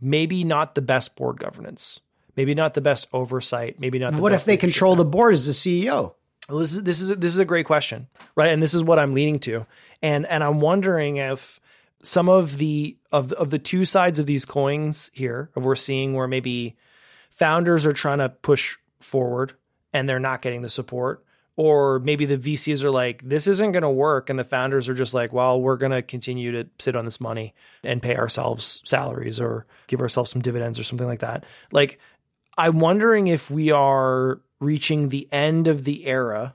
maybe not the best board governance maybe not the best oversight maybe not what if they control the board as the CEO well, this is this is this is a great question, right? And this is what I'm leaning to, and and I'm wondering if some of the of of the two sides of these coins here of we're seeing where maybe founders are trying to push forward and they're not getting the support or maybe the VCs are like this isn't going to work and the founders are just like well we're going to continue to sit on this money and pay ourselves salaries or give ourselves some dividends or something like that. Like i'm wondering if we are reaching the end of the era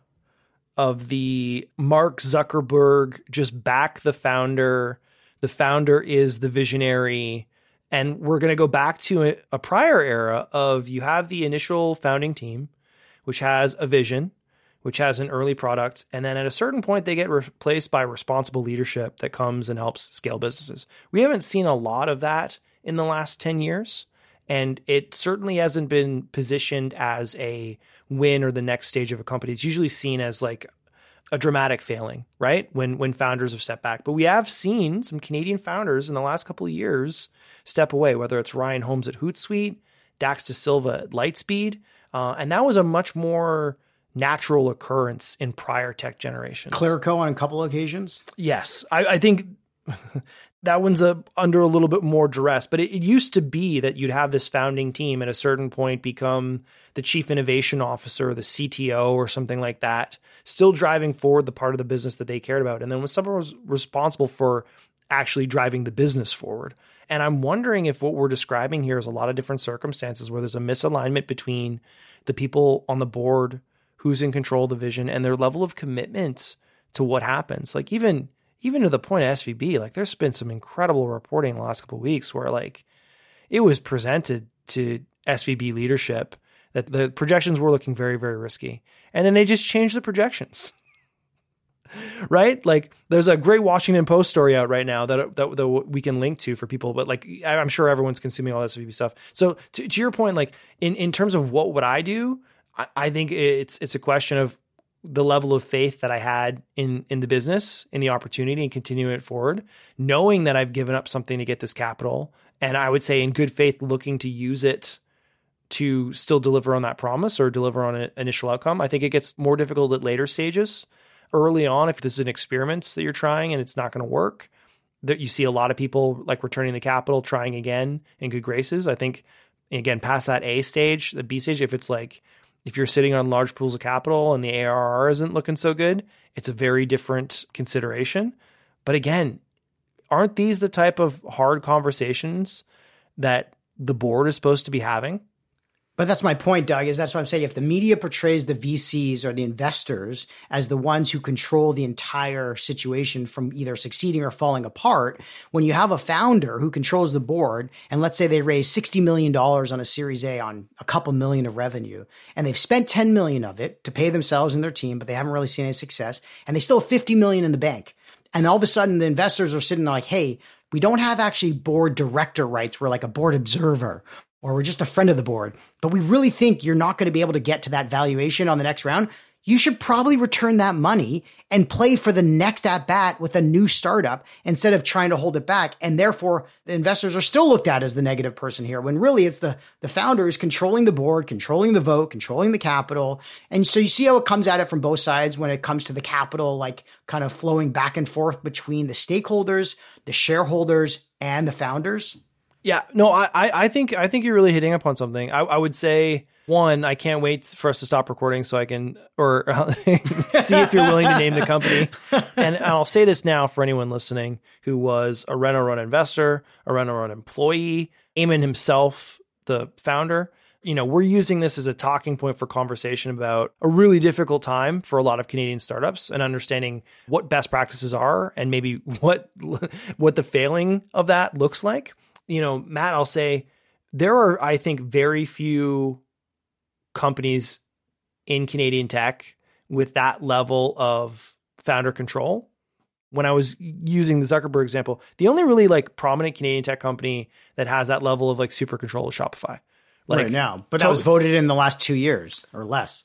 of the Mark Zuckerberg just back the founder the founder is the visionary. And we're going to go back to a, a prior era of you have the initial founding team, which has a vision, which has an early product. And then at a certain point, they get replaced by responsible leadership that comes and helps scale businesses. We haven't seen a lot of that in the last 10 years. And it certainly hasn't been positioned as a win or the next stage of a company. It's usually seen as like a dramatic failing, right? When when founders have stepped back. But we have seen some Canadian founders in the last couple of years step away, whether it's Ryan Holmes at Hootsuite, Dax Dasilva at Lightspeed, uh, and that was a much more natural occurrence in prior tech generations. Clearco on a couple occasions. Yes, I, I think that one's a, under a little bit more duress. But it, it, used to be that you'd have this founding team at a certain point become the chief innovation officer, the CTO, or something like that, still driving forward the part of the business that they cared about. And then when someone was responsible for actually driving the business forward. And I'm wondering if what we're describing here is a lot of different circumstances where there's a misalignment between the people on the board who's in control of the vision and their level of commitment to what happens. Like even even to the point of SVB, like there's been some incredible reporting in the last couple of weeks where like it was presented to SVB leadership that the projections were looking very, very risky. And then they just changed the projections. *laughs* right? Like there's a great Washington Post story out right now that, that, that we can link to for people, but like I'm sure everyone's consuming all this SVB stuff. So to, to your point, like in, in terms of what would I do, I, I think it's it's a question of the level of faith that I had in in the business, in the opportunity, and continuing it forward, knowing that I've given up something to get this capital, and I would say in good faith, looking to use it to still deliver on that promise or deliver on an initial outcome. I think it gets more difficult at later stages. Early on, if this is an experiment that you're trying and it's not going to work, that you see a lot of people like returning the capital, trying again in good graces. I think again past that A stage, the B stage, if it's like if you're sitting on large pools of capital and the ARR isn't looking so good, it's a very different consideration. But again, aren't these the type of hard conversations that the board is supposed to be having? But that's my point, Doug, is that's what I'm saying. If the media portrays the VCs or the investors as the ones who control the entire situation from either succeeding or falling apart, when you have a founder who controls the board, and let's say they raise $60 million on a series A on a couple million of revenue, and they've spent 10 million of it to pay themselves and their team, but they haven't really seen any success, and they still have 50 million in the bank. And all of a sudden the investors are sitting there like, hey, we don't have actually board director rights. We're like a board observer or we're just a friend of the board, but we really think you're not going to be able to get to that valuation on the next round, you should probably return that money and play for the next at bat with a new startup instead of trying to hold it back. And therefore, the investors are still looked at as the negative person here when really it's the, the founder is controlling the board, controlling the vote, controlling the capital. And so you see how it comes at it from both sides when it comes to the capital, like kind of flowing back and forth between the stakeholders, the shareholders, and the founders. Yeah, no, I, I think I think you're really hitting upon something. I, I would say one, I can't wait for us to stop recording so I can or *laughs* see if you're willing to name the company. *laughs* And, I'll say this now for anyone listening who was a Run investor, a Run employee, Eamon himself, the founder. You know, we're using this as a talking point for conversation about a really difficult time for a lot of Canadian startups and understanding what best practices are and maybe *laughs* what what the failing of that looks like you know, Matt, I'll say there are, I think, very few companies in Canadian tech with that level of founder control. When I was using the Zuckerberg example, the only really like prominent Canadian tech company that has that level of like super control is Shopify. Like right now, but that was voted in the last two years or less.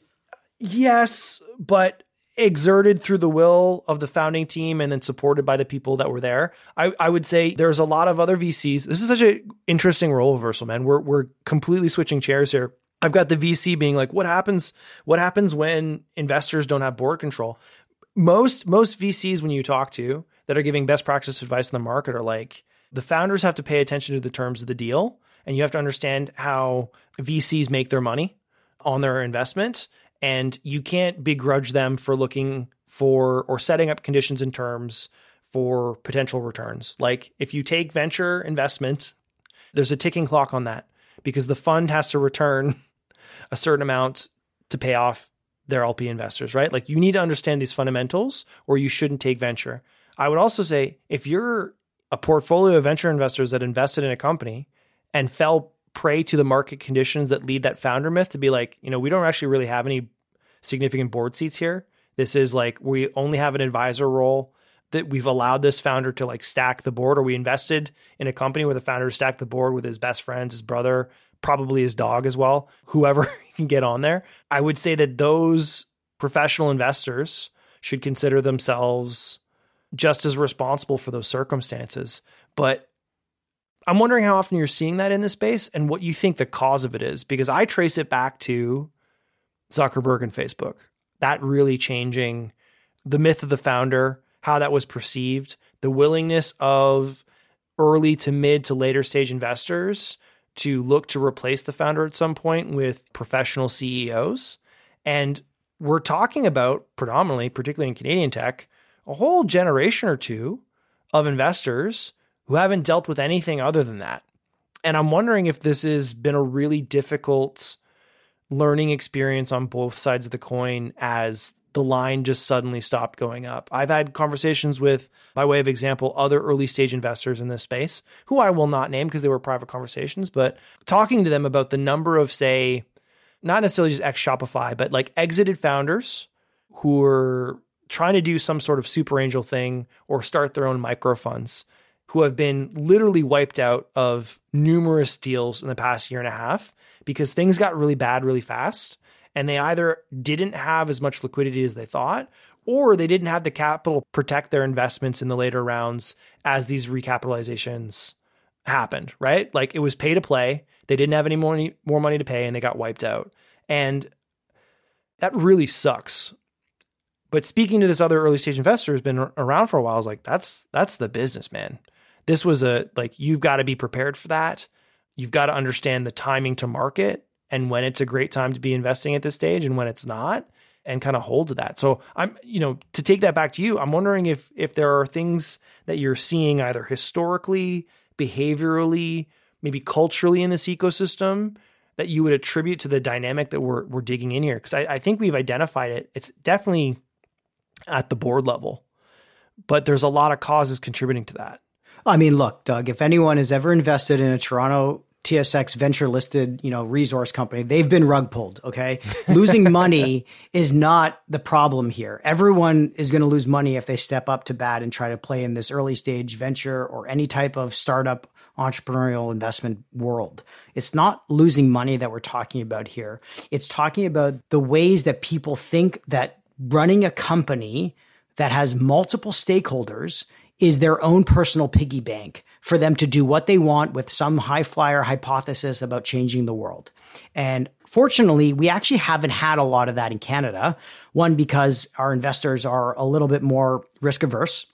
Yes, but exerted through the will of the founding team and then supported by the people that were there. I, I would say there's a lot of other VCs. This is such an interesting role reversal, man. We're we're completely switching chairs here. I've got the VC being like, what happens? What happens when investors don't have board control? Most most VCs when you talk to that are giving best practice advice in the market are like the founders have to pay attention to the terms of the deal, and you have to understand how VCs make their money on their investment and you can't begrudge them for looking for or setting up conditions and terms for potential returns. Like if you take venture investment, there's a ticking clock on that because the fund has to return *laughs* a certain amount to pay off their LP investors, right? Like you need to understand these fundamentals or you shouldn't take venture. I would also say if you're a portfolio of venture investors that invested in a company and fell prey to the market conditions that lead that founder myth to be like, you know, we don't actually really have any significant board seats here. This is like we only have an advisor role that we've allowed this founder to like stack the board or we invested in a company where the founder stacked the board with his best friends, his brother, probably his dog as well, whoever *laughs* can get on there. I would say that those professional investors should consider themselves just as responsible for those circumstances. But I'm wondering how often you're seeing that in this space and what you think the cause of it is, because I trace it back to Zuckerberg and Facebook. That really changing the myth of the founder, how that was perceived, the willingness of early to mid to later stage investors to look to replace the founder at some point with professional CEOs. And we're talking about predominantly, particularly in Canadian tech, a whole generation or two of investors who haven't dealt with anything other than that. And I'm wondering if this has been a really difficult learning experience on both sides of the coin as the line just suddenly stopped going up. I've had conversations with, by way of example, other early stage investors in this space, who I will not name because they were private conversations, but talking to them about the number of, say, not necessarily just ex Shopify, but like exited founders who are trying to do some sort of super angel thing or start their own micro funds who have been literally wiped out of numerous deals in the past year and a half because things got really bad really fast and they either didn't have as much liquidity as they thought or they didn't have the capital protect their investments in the later rounds as these recapitalizations happened, right? Like it was pay to play. They didn't have any more, more money to pay and they got wiped out. And that really sucks. But speaking to this other early stage investor who's been around for a while, I was like, that's that's the business, man. This was a like you've got to be prepared for that. You've got to understand the timing to market and when it's a great time to be investing at this stage and when it's not and kind of hold to that. So I'm, you know, to take that back to you, I'm wondering if if there are things that you're seeing either historically, behaviorally, maybe culturally in this ecosystem that you would attribute to the dynamic that we're we're digging in here. Because I, I think we've identified it. It's definitely at the board level, but there's a lot of causes contributing to that. I mean, look, Doug, if anyone has ever invested in a Toronto TSX venture listed, you know, resource company, they've been rug pulled. Okay. *laughs* Losing money is not the problem here. Everyone is going to lose money if they step up to bat and try to play in this early stage venture or any type of startup entrepreneurial investment world. It's not losing money that we're talking about here. It's talking about the ways that people think that running a company that has multiple stakeholders is their own personal piggy bank for them to do what they want with some high flyer hypothesis about changing the world. And fortunately, we actually haven't had a lot of that in Canada. One, because our investors are a little bit more risk averse.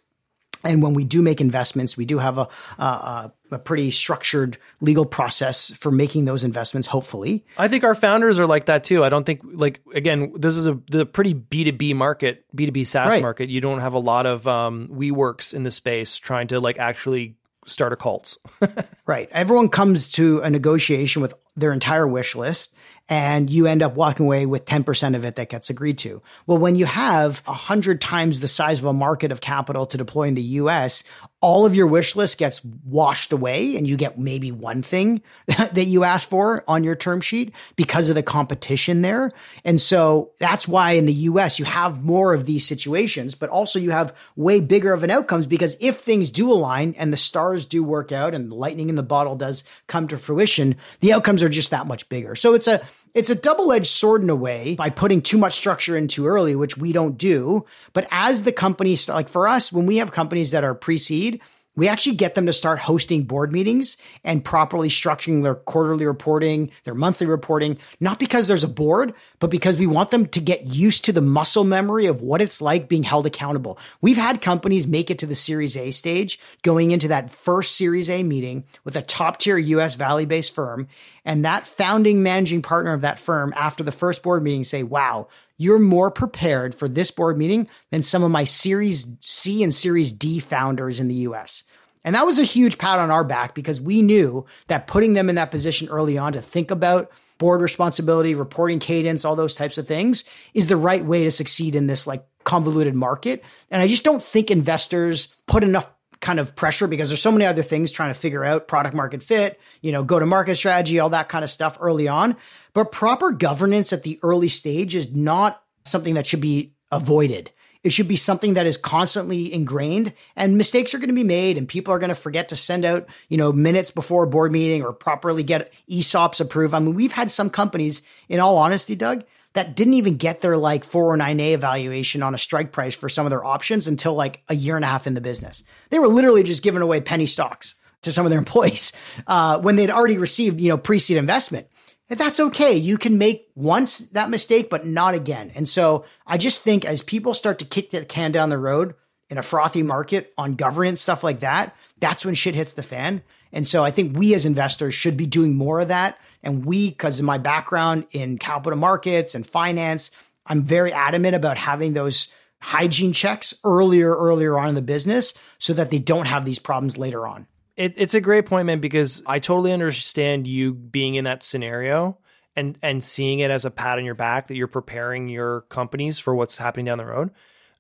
And when we do make investments, we do have a, a, a, pretty structured legal process for making those investments. Hopefully, I think our founders are like that too. I don't think like again, this is a the pretty B two B market, B two B SaaS right. market. You don't have a lot of um, WeWorks in the space trying to like actually start a cult. *laughs* right. Everyone comes to a negotiation with their entire wish list and you end up walking away with 10% of it that gets agreed to. Well, when you have 100 times the size of a market of capital to deploy in the US, all of your wish list gets washed away and you get maybe one thing *laughs* that you asked for on your term sheet because of the competition there. And so that's why in the US you have more of these situations, but also you have way bigger of an outcomes because if things do align and the stars do work out and the lightning in the bottle does come to fruition, the outcomes are just that much bigger. So it's a it's a double-edged sword in a way by putting too much structure in too early, which we don't do. But as the companies, like for us, when we have companies that are pre-seed, we actually get them to start hosting board meetings and properly structuring their quarterly reporting, their monthly reporting, not because there's a board, but because we want them to get used to the muscle memory of what it's like being held accountable. We've had companies make it to the Series A stage going into that first Series A meeting with a top tier US Valley based firm. And that founding managing partner of that firm after the first board meeting say, wow, you're more prepared for this board meeting than some of my Series C and Series D founders in the US. And that was a huge pat on our back because we knew that putting them in that position early on to think about board responsibility, reporting cadence, all those types of things is the right way to succeed in this like convoluted market. And I just don't think investors put enough kind of pressure because there's so many other things trying to figure out product market fit, you know, go to market strategy, all that kind of stuff early on. But proper governance at the early stage is not something that should be avoided. It should be something that is constantly ingrained and mistakes are going to be made and people are going to forget to send out, you know, minutes before a board meeting or properly get ESOPs approved. I mean, we've had some companies, in all honesty, Doug, that didn't even get their like 409A evaluation on a strike price for some of their options until like a year and a half in the business. They were literally just giving away penny stocks to some of their *laughs* employees uh, when they'd already received, you know, pre-seed investment. And that's okay. You can make once that mistake, but not again. And so I just think as people start to kick the can down the road, in a frothy market on governance, stuff like that, that's when shit hits the fan. And so I think we as investors should be doing more of that. And we, because of my background in capital markets and finance, I'm very adamant about having those hygiene checks earlier, earlier on in the business so that they don't have these problems later on. It, it's a great point, man, because I totally understand you being in that scenario and and seeing it as a pat on your back that you're preparing your companies for what's happening down the road.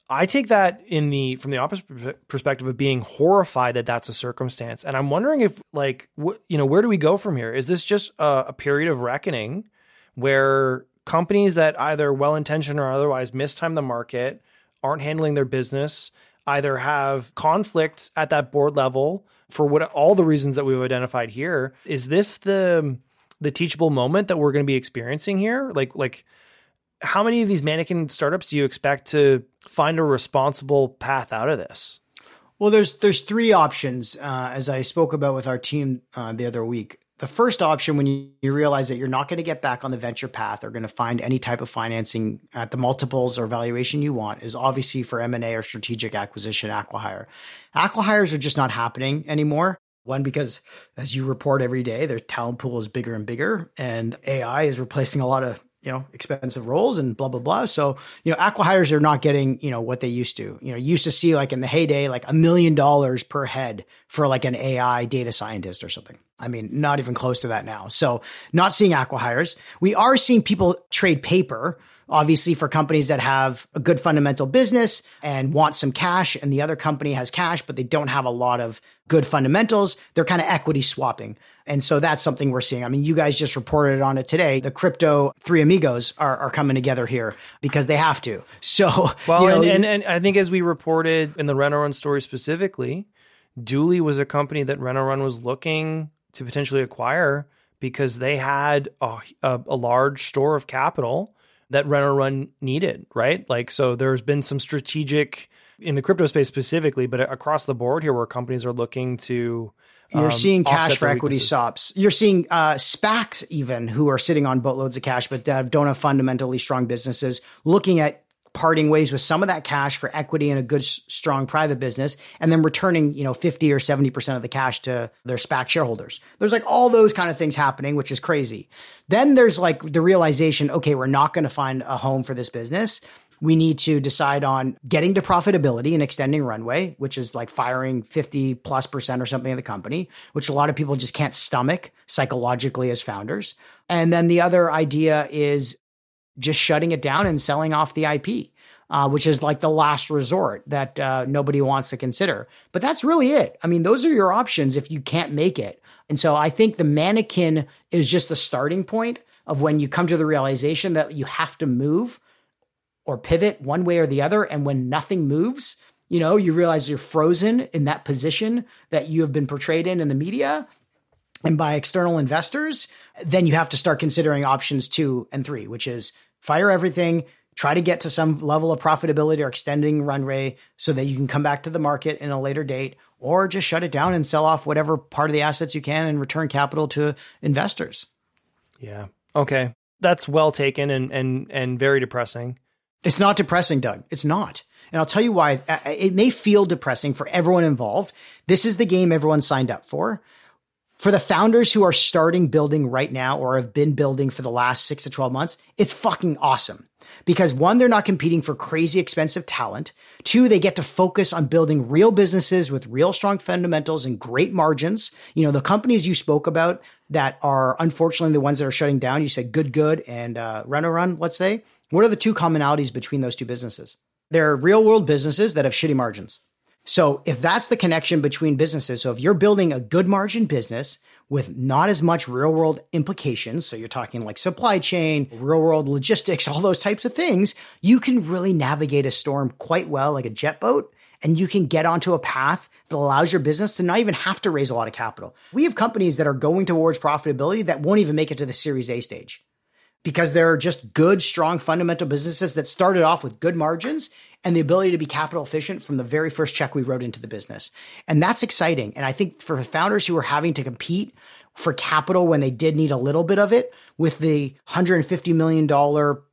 I take that in the from the opposite perspective of being horrified that that's a circumstance, and I'm wondering if like wh- you know where do we go from here? Is this just a, a period of reckoning where companies that either well intentioned or otherwise mistime the market aren't handling their business, either have conflicts at that board level for what all the reasons that we've identified here? Is this the the teachable moment that we're going to be experiencing here? Like like how many of these mannequin startups do you expect to find a responsible path out of this? Well, there's there's three options, uh, as I spoke about with our team uh, the other week. The first option, when you, you realize that you're not going to get back on the venture path or going to find any type of financing at the multiples or valuation you want, is obviously for M and A or strategic acquisition, acquihire. Acquihires are just not happening anymore. One, because as you report every day, their talent pool is bigger and bigger, and AI is replacing a lot of you know expensive roles and blah blah blah. So you know, acquihires are not getting you know what they used to. You know, used to see like in the heyday like a million dollars per head for like an AI data scientist or something. I mean, not even close to that now. So not seeing acquihires. We are seeing people trade paper obviously for companies that have a good fundamental business and want some cash and the other company has cash but they don't have a lot of good fundamentals they're kind of equity swapping and so that's something we're seeing i mean you guys just reported on it today the crypto three amigos are, are coming together here because they have to *laughs* so well you know, and, and, and i think as we reported in the run story specifically Dooley was a company that Run was looking to potentially acquire because they had a, a, a large store of capital that Run needed, right? Like, so there's been some strategic in the crypto space specifically, but across the board here where companies are looking to. You're um, seeing cash for equity swaps. You're seeing uh, SPACs even who are sitting on boatloads of cash, but don't have fundamentally strong businesses, looking at parting ways with some of that cash for equity in a good strong private business and then returning you know 50 or 70% of the cash to their SPAC shareholders. There's like all those kind of things happening which is crazy. Then there's like the realization okay we're not going to find a home for this business we need to decide on getting to profitability and extending runway, which is like firing 50 plus percent or something of the company, which a lot of people just can't stomach psychologically as founders. And then the other idea is just shutting it down and selling off the IP. Uh, which is like the last resort that uh, nobody wants to consider. But that's really it. I mean, those are your options if you can't make it. And so I think the mannequin is just the starting point of when you come to the realization that you have to move or pivot one way or the other. And when nothing moves, you know, you realize you're frozen in that position that you have been portrayed in in the media and by external investors, then you have to start considering options two and three, which is fire everything, try to get to some level of profitability or extending runway so that you can come back to the market in a later date, or just shut it down and sell off whatever part of the assets you can and return capital to investors. Yeah. Okay. That's well taken and and and very depressing. It's not depressing, Doug. It's not. And I'll tell you why. It may feel depressing for everyone involved. This is the game everyone signed up for for the founders who are starting building right now or have been building for the last six to 12 months, it's fucking awesome. Because one, they're not competing for crazy expensive talent. Two, they get to focus on building real businesses with real strong fundamentals and great margins. You know, the companies you spoke about that are unfortunately the ones that are shutting down, you said Good Good and uh, Run Run, let's say. What are the two commonalities between those two businesses? They're real world businesses that have shitty margins. So if that's the connection between businesses, so if you're building a good margin business with not as much real world implications, so you're talking like supply chain, real world logistics, *laughs* all those types of things, you can really navigate a storm quite well like a jet boat. And you can get onto a path that allows your business to not even have to raise a lot of capital. We have companies that are going towards profitability that won't even make it to the Series A stage because they're just good, strong, fundamental businesses that started off with good margins and the ability to be capital efficient from the very first check we wrote into the business. And that's exciting. And I think for founders who are having to compete for capital when they did need a little bit of it with the $150 million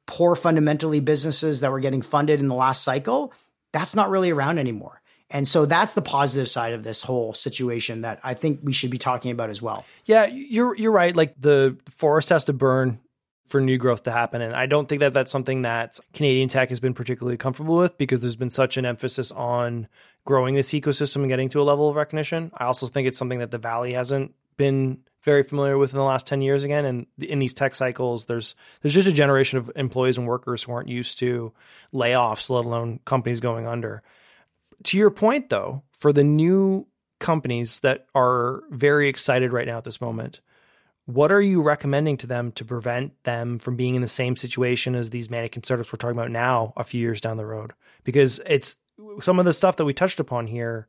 poor fundamentally businesses that were getting funded in the last cycle, that's not really around anymore. And so that's the positive side of this whole situation that I think we should be talking about as well. Yeah, you're you're right. Like the forest has to burn for new growth to happen, and I don't think that that's something that Canadian tech has been particularly comfortable with because there's been such an emphasis on growing this ecosystem and getting to a level of recognition. I also think it's something that the Valley hasn't been very familiar with in the last 10 years again. And in these tech cycles there's there's just a generation of employees and workers who aren't used to layoffs let alone companies going under. To your point though for the new companies that are very excited right now at this moment what are you recommending to them to prevent them from being in the same situation as these mannequin startups we're talking about now a few years down the road? Because it's some of the stuff that we touched upon here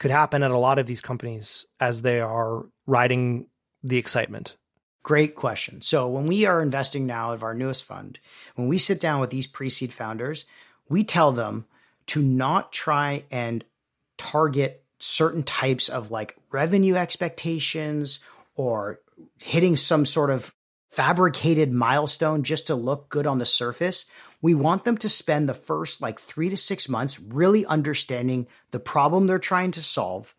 could happen at a lot of these companies as they are riding the excitement? Great question. So, when we are investing now of our newest fund, when we sit down with these pre seed founders, we tell them to not try and target certain types of like revenue expectations or hitting some sort of fabricated milestone just to look good on the surface. We want them to spend the first like three to six months really understanding the problem they're trying to solve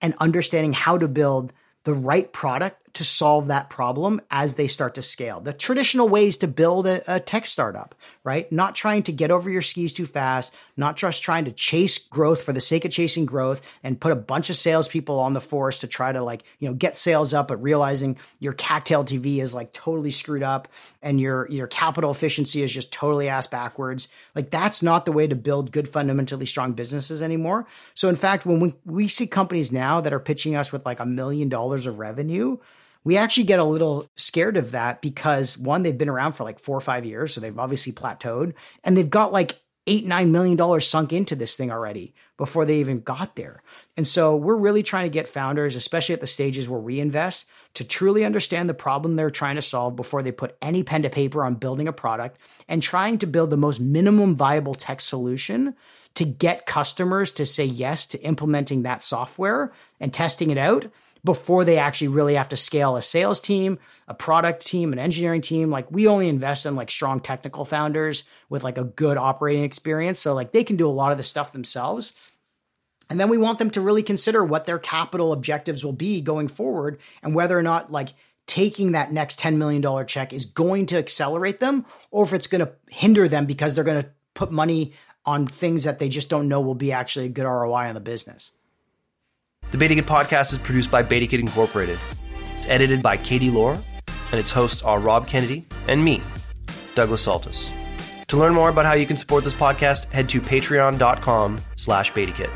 and understanding how to build the right product to solve that problem as they start to scale. The traditional ways to build a, a, tech startup, right? Not trying to get over your skis too fast, not just trying to chase growth for the sake of chasing growth and put a bunch of salespeople on the force to try to like, you know, get sales up, but realizing your CAC TV is like totally screwed up and your your capital efficiency is just totally ass backwards. Like that's not the way to build good fundamentally strong businesses anymore. So in fact, when we, we see companies now that are pitching us with like a million dollars of revenue, we actually get a little scared of that because one, they've been around for like four or five years, so they've obviously plateaued, and they've got like eight, nine million dollars sunk into this thing already before they even got there. And so we're really trying to get founders, especially at the stages where we invest, to truly understand the problem they're trying to solve before they put any pen to paper on building a product and trying to build the most minimum viable tech solution to get customers to say yes to implementing that software and testing it out before they actually really have to scale a sales team, a product team, an engineering team. Like we only invest in like strong technical founders with like a good operating experience. So like they can do a lot of the stuff themselves. And then we want them to really consider what their capital objectives will be going forward and whether or not like taking that next $10 million check is going to accelerate them or if it's going to hinder them because they're going to put money on things that they just don't know will be actually a good ROI on the business. The BetaKit podcast is produced by BetaKit Incorporated. It's edited by Katie Lohr, and its hosts are Rob Kenedi and me, Douglas Soltys. To learn more about how you can support this podcast, head to patreon.com slash betakit.